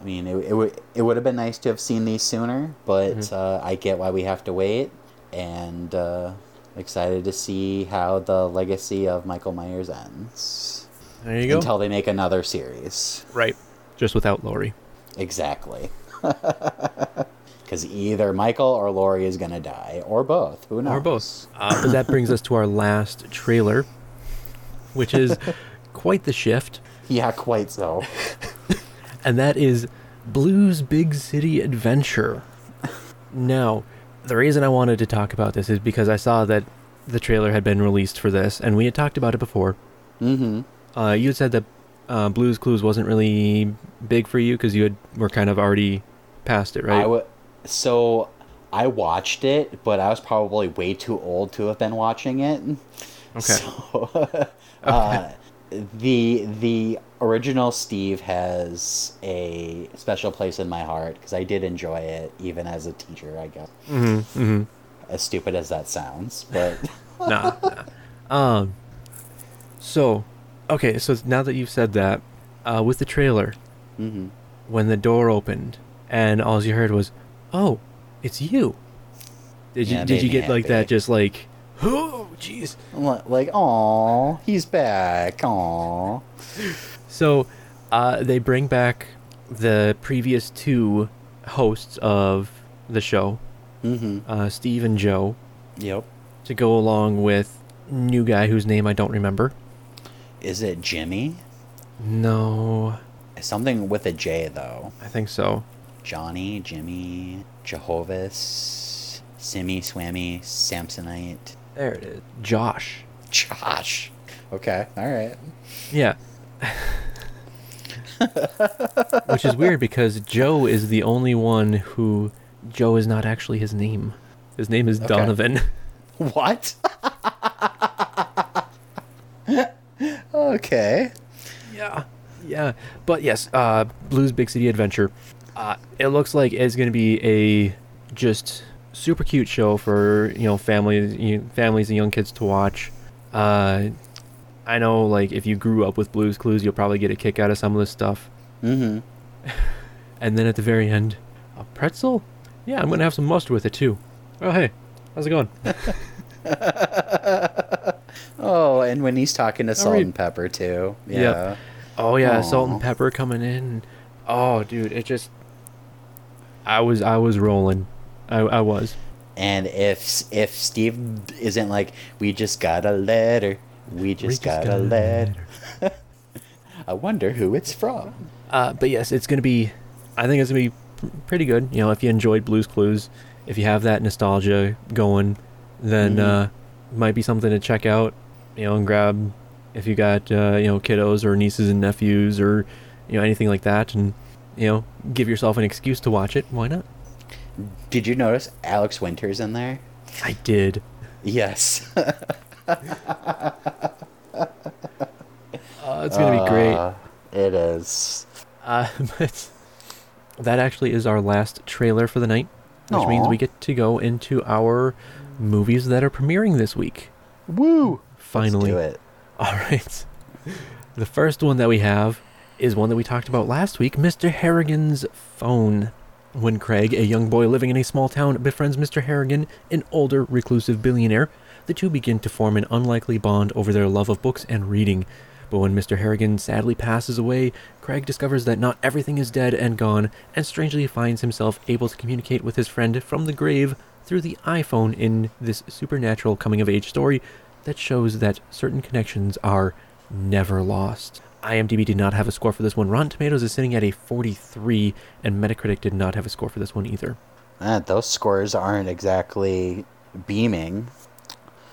I mean, it, it would it would have been nice to have seen these sooner, but Mhm. uh, I get why we have to wait, and uh, excited to see how the legacy of Michael Myers ends There you go. until they make another series. right. Just without Laurie. Exactly. Because either Michael or Laurie is gonna die, or both. Who knows? Or both. Uh, but that brings us to our last trailer, which is quite the shift, Yeah, quite so. and that is Blues Big City Adventure. Now, the reason I wanted to talk about this is because I saw that the trailer had been released for this, and we had talked about it before. mm-hmm. Uh, you had said that uh, Blues Clues wasn't really big for you because you had were kind of already past it, right? I w- so I watched it, but I was probably way too old to have been watching it. Okay. So, uh, the the original Steve has a special place in my heart because I did enjoy it, even as a teacher. I guess mm-hmm, mm-hmm. as stupid as that sounds, but nah, nah. Um. So, okay. So now that you've said that, uh, with the trailer, Mhm. when the door opened and all you heard was, "Oh, it's you." Did you Yeah, it did you get like that? Just like, oh, jeez. Like, oh, he's back. Aw. So, uh, they bring back the previous two hosts of the show, Mm-hmm. uh, Steve and Joe, Yep. to go along with new guy whose name I don't remember. Is it Jimmy? No, Something with a J though. I think so. Johnny, Jimmy, Jehovah's, Simmy, Swammy, Samsonite, There it is. Josh. Josh. Okay, all right. Yeah. Which is weird because Joe is the only one who Joe is not actually his name. His name is Okay. Donovan. What? okay. Yeah. Yeah. But yes, uh Blues Big City Adventure. Uh it looks like it's going to be a just super cute show for, you know, families, you families and young kids to watch. Uh, I know, like, if you grew up with Blue's Clues, you'll probably get a kick out of some of this stuff. Mm-hmm. And then at the very end, a pretzel? Yeah, I'm gonna have some mustard with it too. Oh hey, how's it going? Oh, and when he's talking to Salt and Pepper too. Yeah. Yep. Oh yeah, salt and pepper coming in. Oh dude, it just. I was I was rolling, I I was. And if if Steve isn't like, we just got a letter, we just, We got, a letter. I wonder who it's from. Uh, but yes, it's gonna be. I think it's gonna be pretty good. You know, if you enjoyed Blue's Clues, if you have that nostalgia going, then Mhm. uh, might be something to check out. You know, and grab if you got uh, you know kiddos or nieces and nephews or you know anything like that, and you know give yourself an excuse to watch it. Why not? Did you notice Alex Winters in there? I did. Yes. Uh, it's gonna be great. Uh, it is. Uh, but that actually is our last trailer for the night, which means we get to go into our movies that are premiering this week. Woo! Finally. Let's do it. All right. The first one that we have is one that we talked about last week Mr. Harrigan's phone. When Craig, a young boy living in a small town, befriends Mr. Harrigan, an older, reclusive billionaire, the two begin to form an unlikely bond over their love of books and reading. But when Mr. Harrigan sadly passes away, Craig discovers that not everything is dead and gone, and strangely finds himself able to communicate with his friend from the grave through the iPhone in this supernatural coming of age story that shows that certain connections are never lost. IMDb did not have a score for this one. Rotten Tomatoes is sitting at a 43, and Metacritic did not have a score for this one either. Uh, those scores aren't exactly beaming.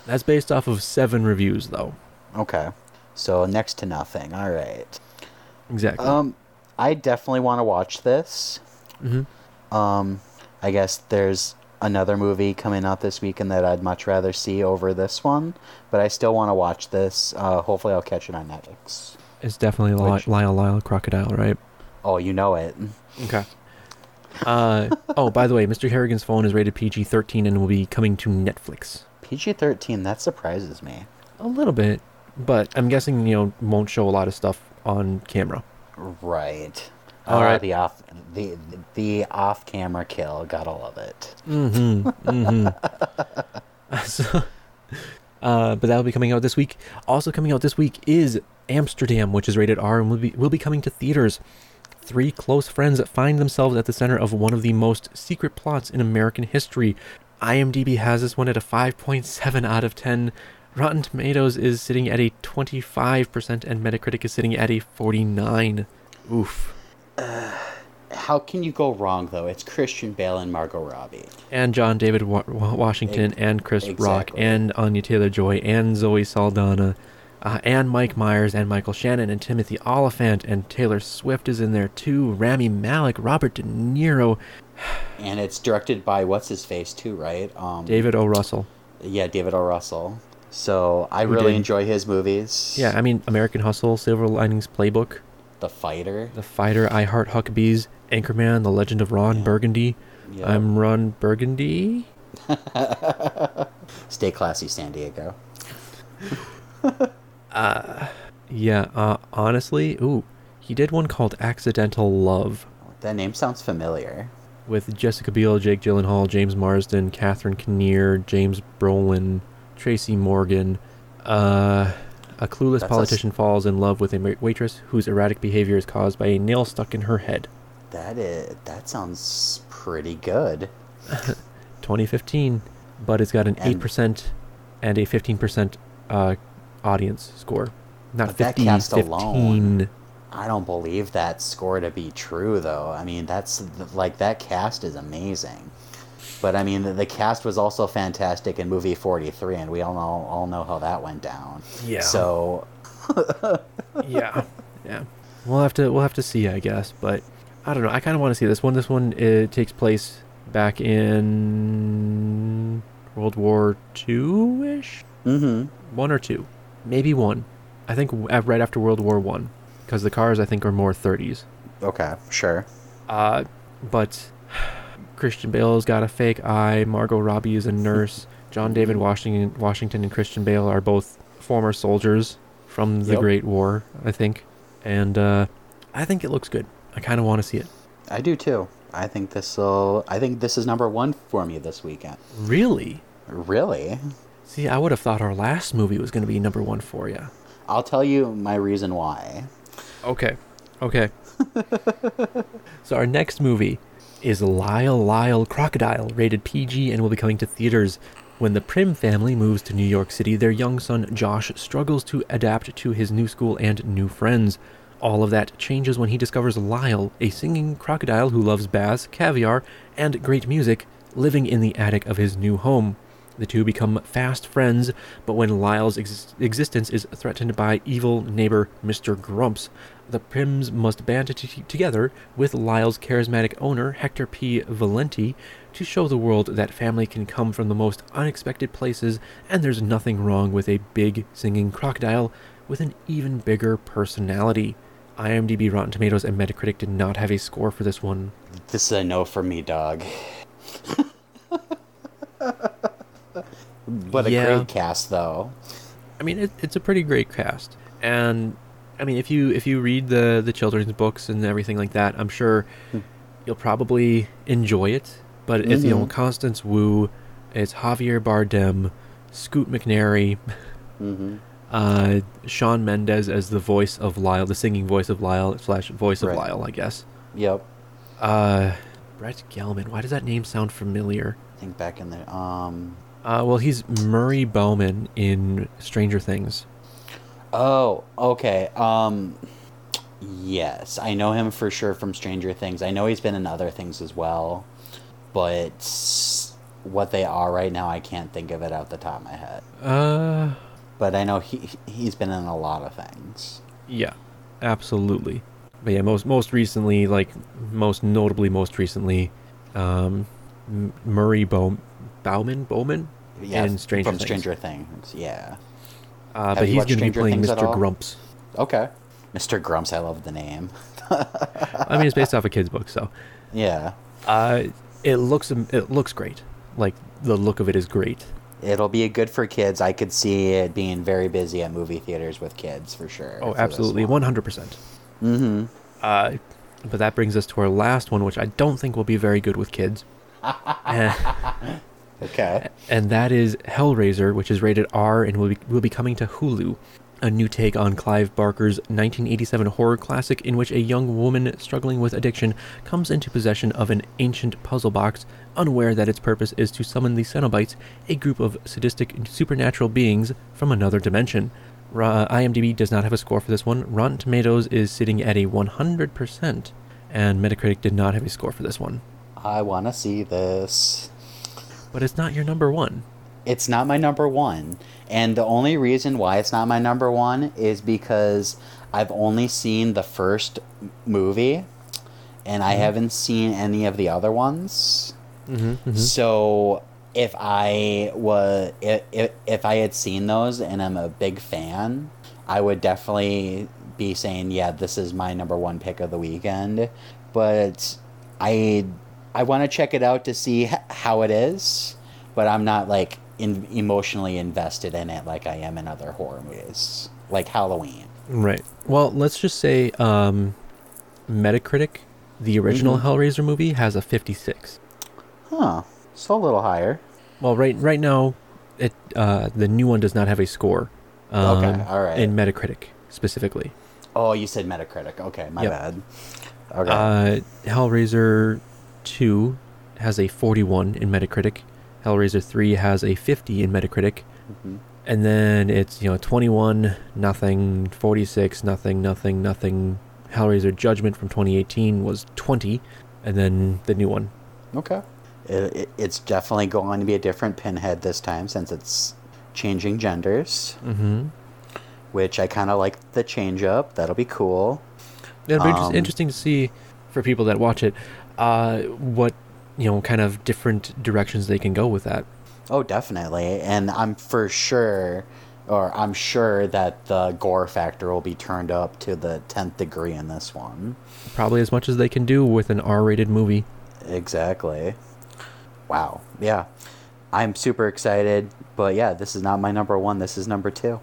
That's based off of seven reviews, though. Okay. So next to nothing. All right. Exactly. Um, I definitely want to watch this. hmm Um, I guess there's another movie coming out this weekend that I'd much rather see over this one, but I still want to watch this. Uh, hopefully, I'll catch it on Netflix. It's definitely Which- Lyle Lyle Crocodile, right? Oh, you know it. Okay. Uh, oh, by the way, Mr. Harrigan's phone is rated PG 13 and will be coming to Netflix. PG 13, that surprises me. A little bit, but I'm guessing, you know, won't show a lot of stuff on camera. Right. All Uh, right. The off the the off camera kill got all of it. Mm-hmm. Mm-hmm. so, uh, but that'll be coming out this week. Also coming out this week is Amsterdam, which is rated R and will be will be coming to theaters. Three close friends find themselves at the center of one of the most secret plots in American history. IMDb has this one at a 5.7 out of 10. Rotten Tomatoes is sitting at a 25%, and Metacritic is sitting at a 49. Oof. Uh, how can you go wrong though? It's Christian Bale and Margot Robbie. and John David Wa- Wa- Washington Ex- and Chris Rock and Anya Taylor Joy and Zoe Saldana uh, and Mike Myers and Michael Shannon and Timothy Olyphant and Taylor Swift is in there too. Rami Malek, Robert De Niro, And it's directed by what's his face too, right? Um, David O. Russell. Yeah, David O. Russell. So I Who really did- enjoy his movies. Yeah, I mean American Hustle, Silver Linings Playbook, The Fighter. The Fighter, I Heart Huckabees, Anchorman, The Legend of Ron Yeah. Burgundy. Yeah. I'm Ron Burgundy. Stay classy, San Diego. Yeah, uh, honestly, ooh, he did one called Accidental Love. That name sounds familiar. with Jessica Biel, Jake Gyllenhaal, James Marsden, Catherine Keener, James Brolin, Tracy Morgan. Uh, a clueless That's a politician falls in love with a waitress whose erratic behavior is caused by a nail stuck in her head. That is. That sounds pretty good. 2015, but it's got an And- 8% and a 15% uh, audience score. Not But that cast 15. alone- I don't believe that score to be true, though. I mean, that's like that cast is amazing. But I mean, the, the cast was also fantastic in movie 43, and we all know all know how that went down. Yeah. So yeah, yeah. We'll have to we'll have to see, I guess. But I don't know. I kind of want to see this one. This one it takes place back in World War Two ish, hmm one or two, maybe one. I think right after World War One, because the cars I think are more 30s. Okay, sure. Uh, but Christian Bale's got a fake eye. Margot Robbie is a nurse. John David Washington, Washington and Christian Bale are both former soldiers from the Yep. Great War, I think, and uh, I think it looks good. I kind of want to see it. I do too. I think this will. I think this is number one for me this weekend. Really? Really? See, I would have thought our last movie was going to be number one for you. I'll tell you my reason why. Okay. Okay. so our next movie is Lyle Lyle Crocodile, rated PG, and will be coming to theaters. When the Primm family moves to New York City, their young son Josh struggles to adapt to his new school and new friends. All of that changes when he discovers Lyle, a singing crocodile who loves baths, caviar, and great music, living in the attic of his new home. The two become fast friends, but when Lyle's ex- existence is threatened by evil neighbor Mr. Grumps, the Primms must band t- together with Lyle's charismatic owner, Hector P. Valenti, to show the world that family can come from the most unexpected places and there's nothing wrong with a big singing crocodile with an even bigger personality. IMDb, Rotten Tomatoes, and Metacritic did not have a score for this one. This is a no for me, dog. but a Yeah. great cast, though. I mean, it, it's a pretty great cast, and I mean, if you if you read the the children's books and everything like that, I'm sure you'll probably enjoy it. But it's you know Mhm. Constance Wu, it's Javier Bardem, Scoot McNairy, hmm uh, Shawn Mendes as the voice of Lyle, the singing voice of Lyle slash voice of Lyle, I guess. Yep. Uh, Brett Gelman. Why does that name sound familiar? I think back in the um. Uh, well, he's Murray Bowman in Stranger Things. Oh, okay. Um. Yes, I know him for sure from Stranger Things. I know he's been in other things as well, but what they are right now, I can't think of it out the top of my head. Uh, But I know he he's been in a lot of things. Yeah, absolutely. But yeah, most most recently, like most notably, most recently, um, Murray Bow- Bowman Bowman Yeah, in Stranger from Things. Stranger Things. Yeah. Uh, but he's going to be playing Mr. Grumps. Okay. Mr. Grumps, I love the name. I mean, it's based off a kid's book, so Yeah. uh, it looks it looks great. Like the look of it is great. It'll be good for kids. I could see it being very busy at movie theaters with kids for sure. Oh, absolutely, one hundred percent. Mm-hmm. Uh, but that brings us to our last one, which I don't think will be very good with kids. Eh. Okay. and that is Hellraiser, which is rated R and will be, will be coming to Hulu. A new take on Clive Barker's 1987 horror classic, in which a young woman struggling with addiction comes into possession of an ancient puzzle box, unaware that its purpose is to summon the Cenobites, a group of sadistic supernatural beings from another dimension. Ra- uh, IMDb does not have a score for this one. Rotten Tomatoes is sitting at a 100%, and Metacritic did not have a score for this one. I want to see this. But it's not your number one. It's not my number one. And the only reason why it's not my number one is because I've only seen the first movie and I haven't seen any of the other ones. Mm-hmm, So if I was if, if, if I had seen those and I'm a big fan, I would definitely be saying, yeah, this is my number one pick of the weekend. But I I want to check it out to see how it is, but I'm not like in, emotionally invested in it like I am in other horror movies, like Halloween. Right. Well, let's just say um, Metacritic, the original Mhm. Hellraiser movie, has a 56. Huh. So a little higher. Well, right right now, it uh, the new one does not have a score. Um, Okay, all right. In Metacritic specifically, Oh, you said Metacritic. Okay, my Yep. bad. Okay. uh, Hellraiser 2 has a 41 in Metacritic. Hellraiser 3 has a 50 in Metacritic. Mhm. And then it's, you know, 21, nothing, 46, nothing, nothing, nothing. Hellraiser Judgment from 2018 was 20. And then the new one. Okay. It, it, it's definitely going to be a different pinhead this time since it's changing genders, Mm-hmm. which I kind of like the change up. That'll be cool. It'll be inter- Um, interesting to see for people that watch it uh, what, you know, kind of different directions they can go with that. Oh, definitely. And I'm for sure, or I'm sure that the gore factor will be turned up to the 10th degree in this one. Probably as much as they can do with an R rated movie. Exactly. Wow. Yeah. I'm super excited. But yeah, this is not my number one. This is number two.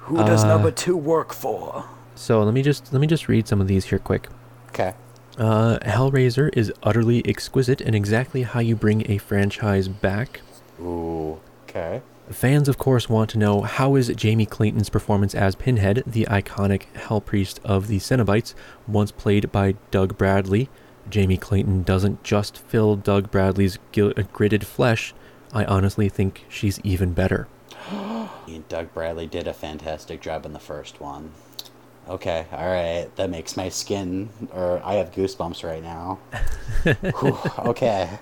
Who does Uh, number two work for? So let me just let me just read some of these here quick. Okay. Uh, Hellraiser is utterly exquisite and exactly how you bring a franchise back. Ooh. Okay. Fans, of course, want to know how is Jamie Clayton's performance as Pinhead, the iconic Hell Priest of the Cenobites, once played by Doug Bradley. Jamie Clayton doesn't just fill Doug Bradley's gil- uh, gritted flesh. I honestly think she's even better. And Doug Bradley did a fantastic job in the first one. Okay, all right. That makes my skin, or I have goosebumps right now. Whew, okay.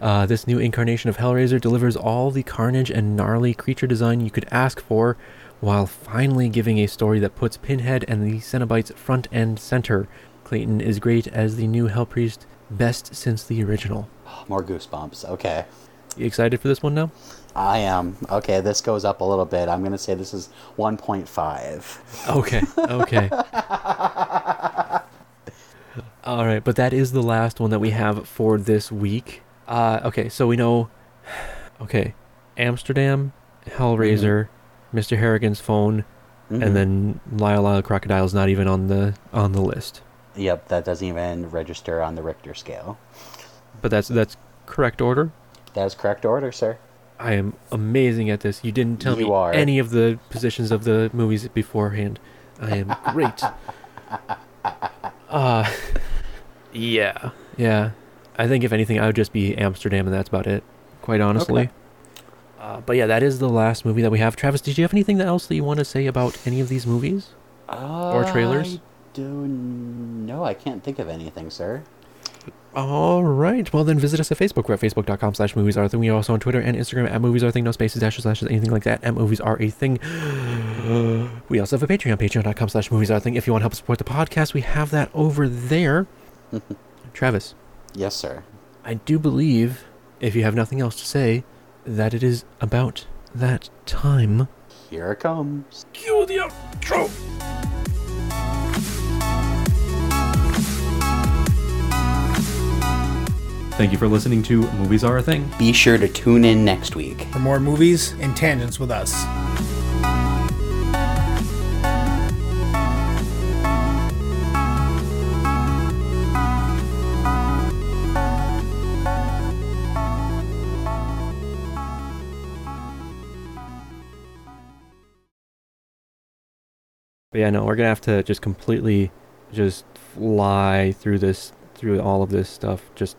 Uh, this new incarnation of Hellraiser delivers all the carnage and gnarly creature design you could ask for, while finally giving a story that puts Pinhead and the Cenobites front and center. Clayton is great as the new Hell Priest, best since the original. More goosebumps. Okay. You excited for this one now? I am. Okay, this goes up a little bit. I'm going to say this is 1.5. Okay, okay. All right, but that is the last one that we have for this week. Uh, okay, so we know. Okay, Amsterdam, Hellraiser, Mr. Harrigan's phone, Mhm. and then Lyle Lyle Crocodile's not even on the on the list. Yep, that doesn't even register on the Richter scale. But that's that's correct order. That is correct order, sir. I am amazing at this. You didn't tell You me are. any of the positions of the movies beforehand. I am great. Uh yeah. Yeah. I think if anything I would just be Amsterdam and that's about it, quite honestly. Okay. Uh, but yeah, that is the last movie that we have. Travis, did you have anything else that you want to say about any of these movies? Or trailers? I do no, I can't think of anything, sir. All right. Well, then visit us at Facebook. We're at facebook.com slash movies are a thing. We are also on Twitter and Instagram at movies are a thing. No spaces, dashes, slashes, anything like that. At movies are a thing. we also have a Patreon, patreon.com slash movies are a thing. If you want to help support the podcast, we have that over there. Travis, Yes, sir. I do believe, if you have nothing else to say, that it is about that time. Here it comes. Cue the outro. Thank you for listening to Movies Are a Thing. Be sure to tune in next week. For more movies and tangents with us. But yeah, no, we're gonna have to just completely just fly through this through all of this stuff. Just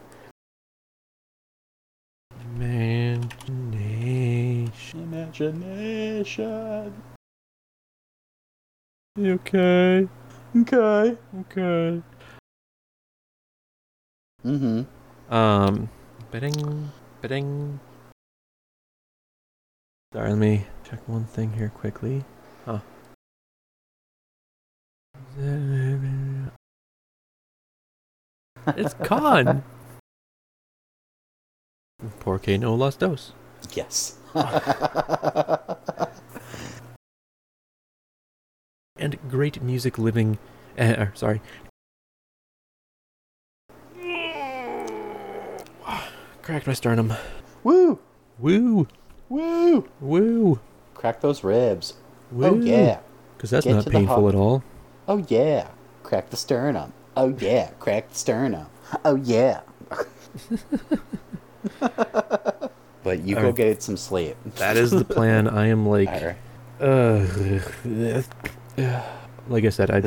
imagination. Imagination. You okay? Okay. Okay. Mm-hmm. Um, bidding, bidding. Sorry, let me check one thing here quickly. Huh. It's gone. Porque no lost dose. Yes. And great music living. Uh, er, sorry. Cracked my sternum. Woo! Woo! Woo! Woo! Crack those ribs. Woo! Oh yeah. Because that's Get not painful at all. Oh yeah. Crack the sternum. Oh yeah. Crack the sternum. Oh yeah. but you go get some sleep. That is the plan. I am like, uh, like I said, I.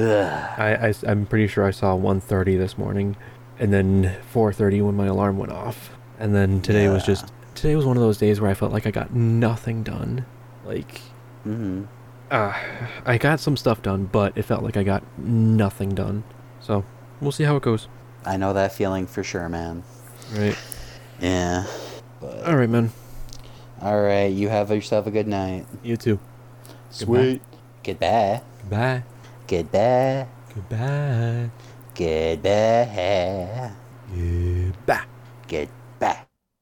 I, I, am pretty sure I saw 1:30 this morning, and then 4:30 when my alarm went off, and then today was just today was one of those days where I felt like I got nothing done. Like, Mm-hmm. uh, I got some stuff done, but it felt like I got nothing done. So we'll see how it goes. I know that feeling for sure, man. Right. Yeah. But All right, man. all right, you have yourself a good night. You too. Sweet. Goodbye. Goodbye. Goodbye. Goodbye. Goodbye. Goodbye. Goodbye.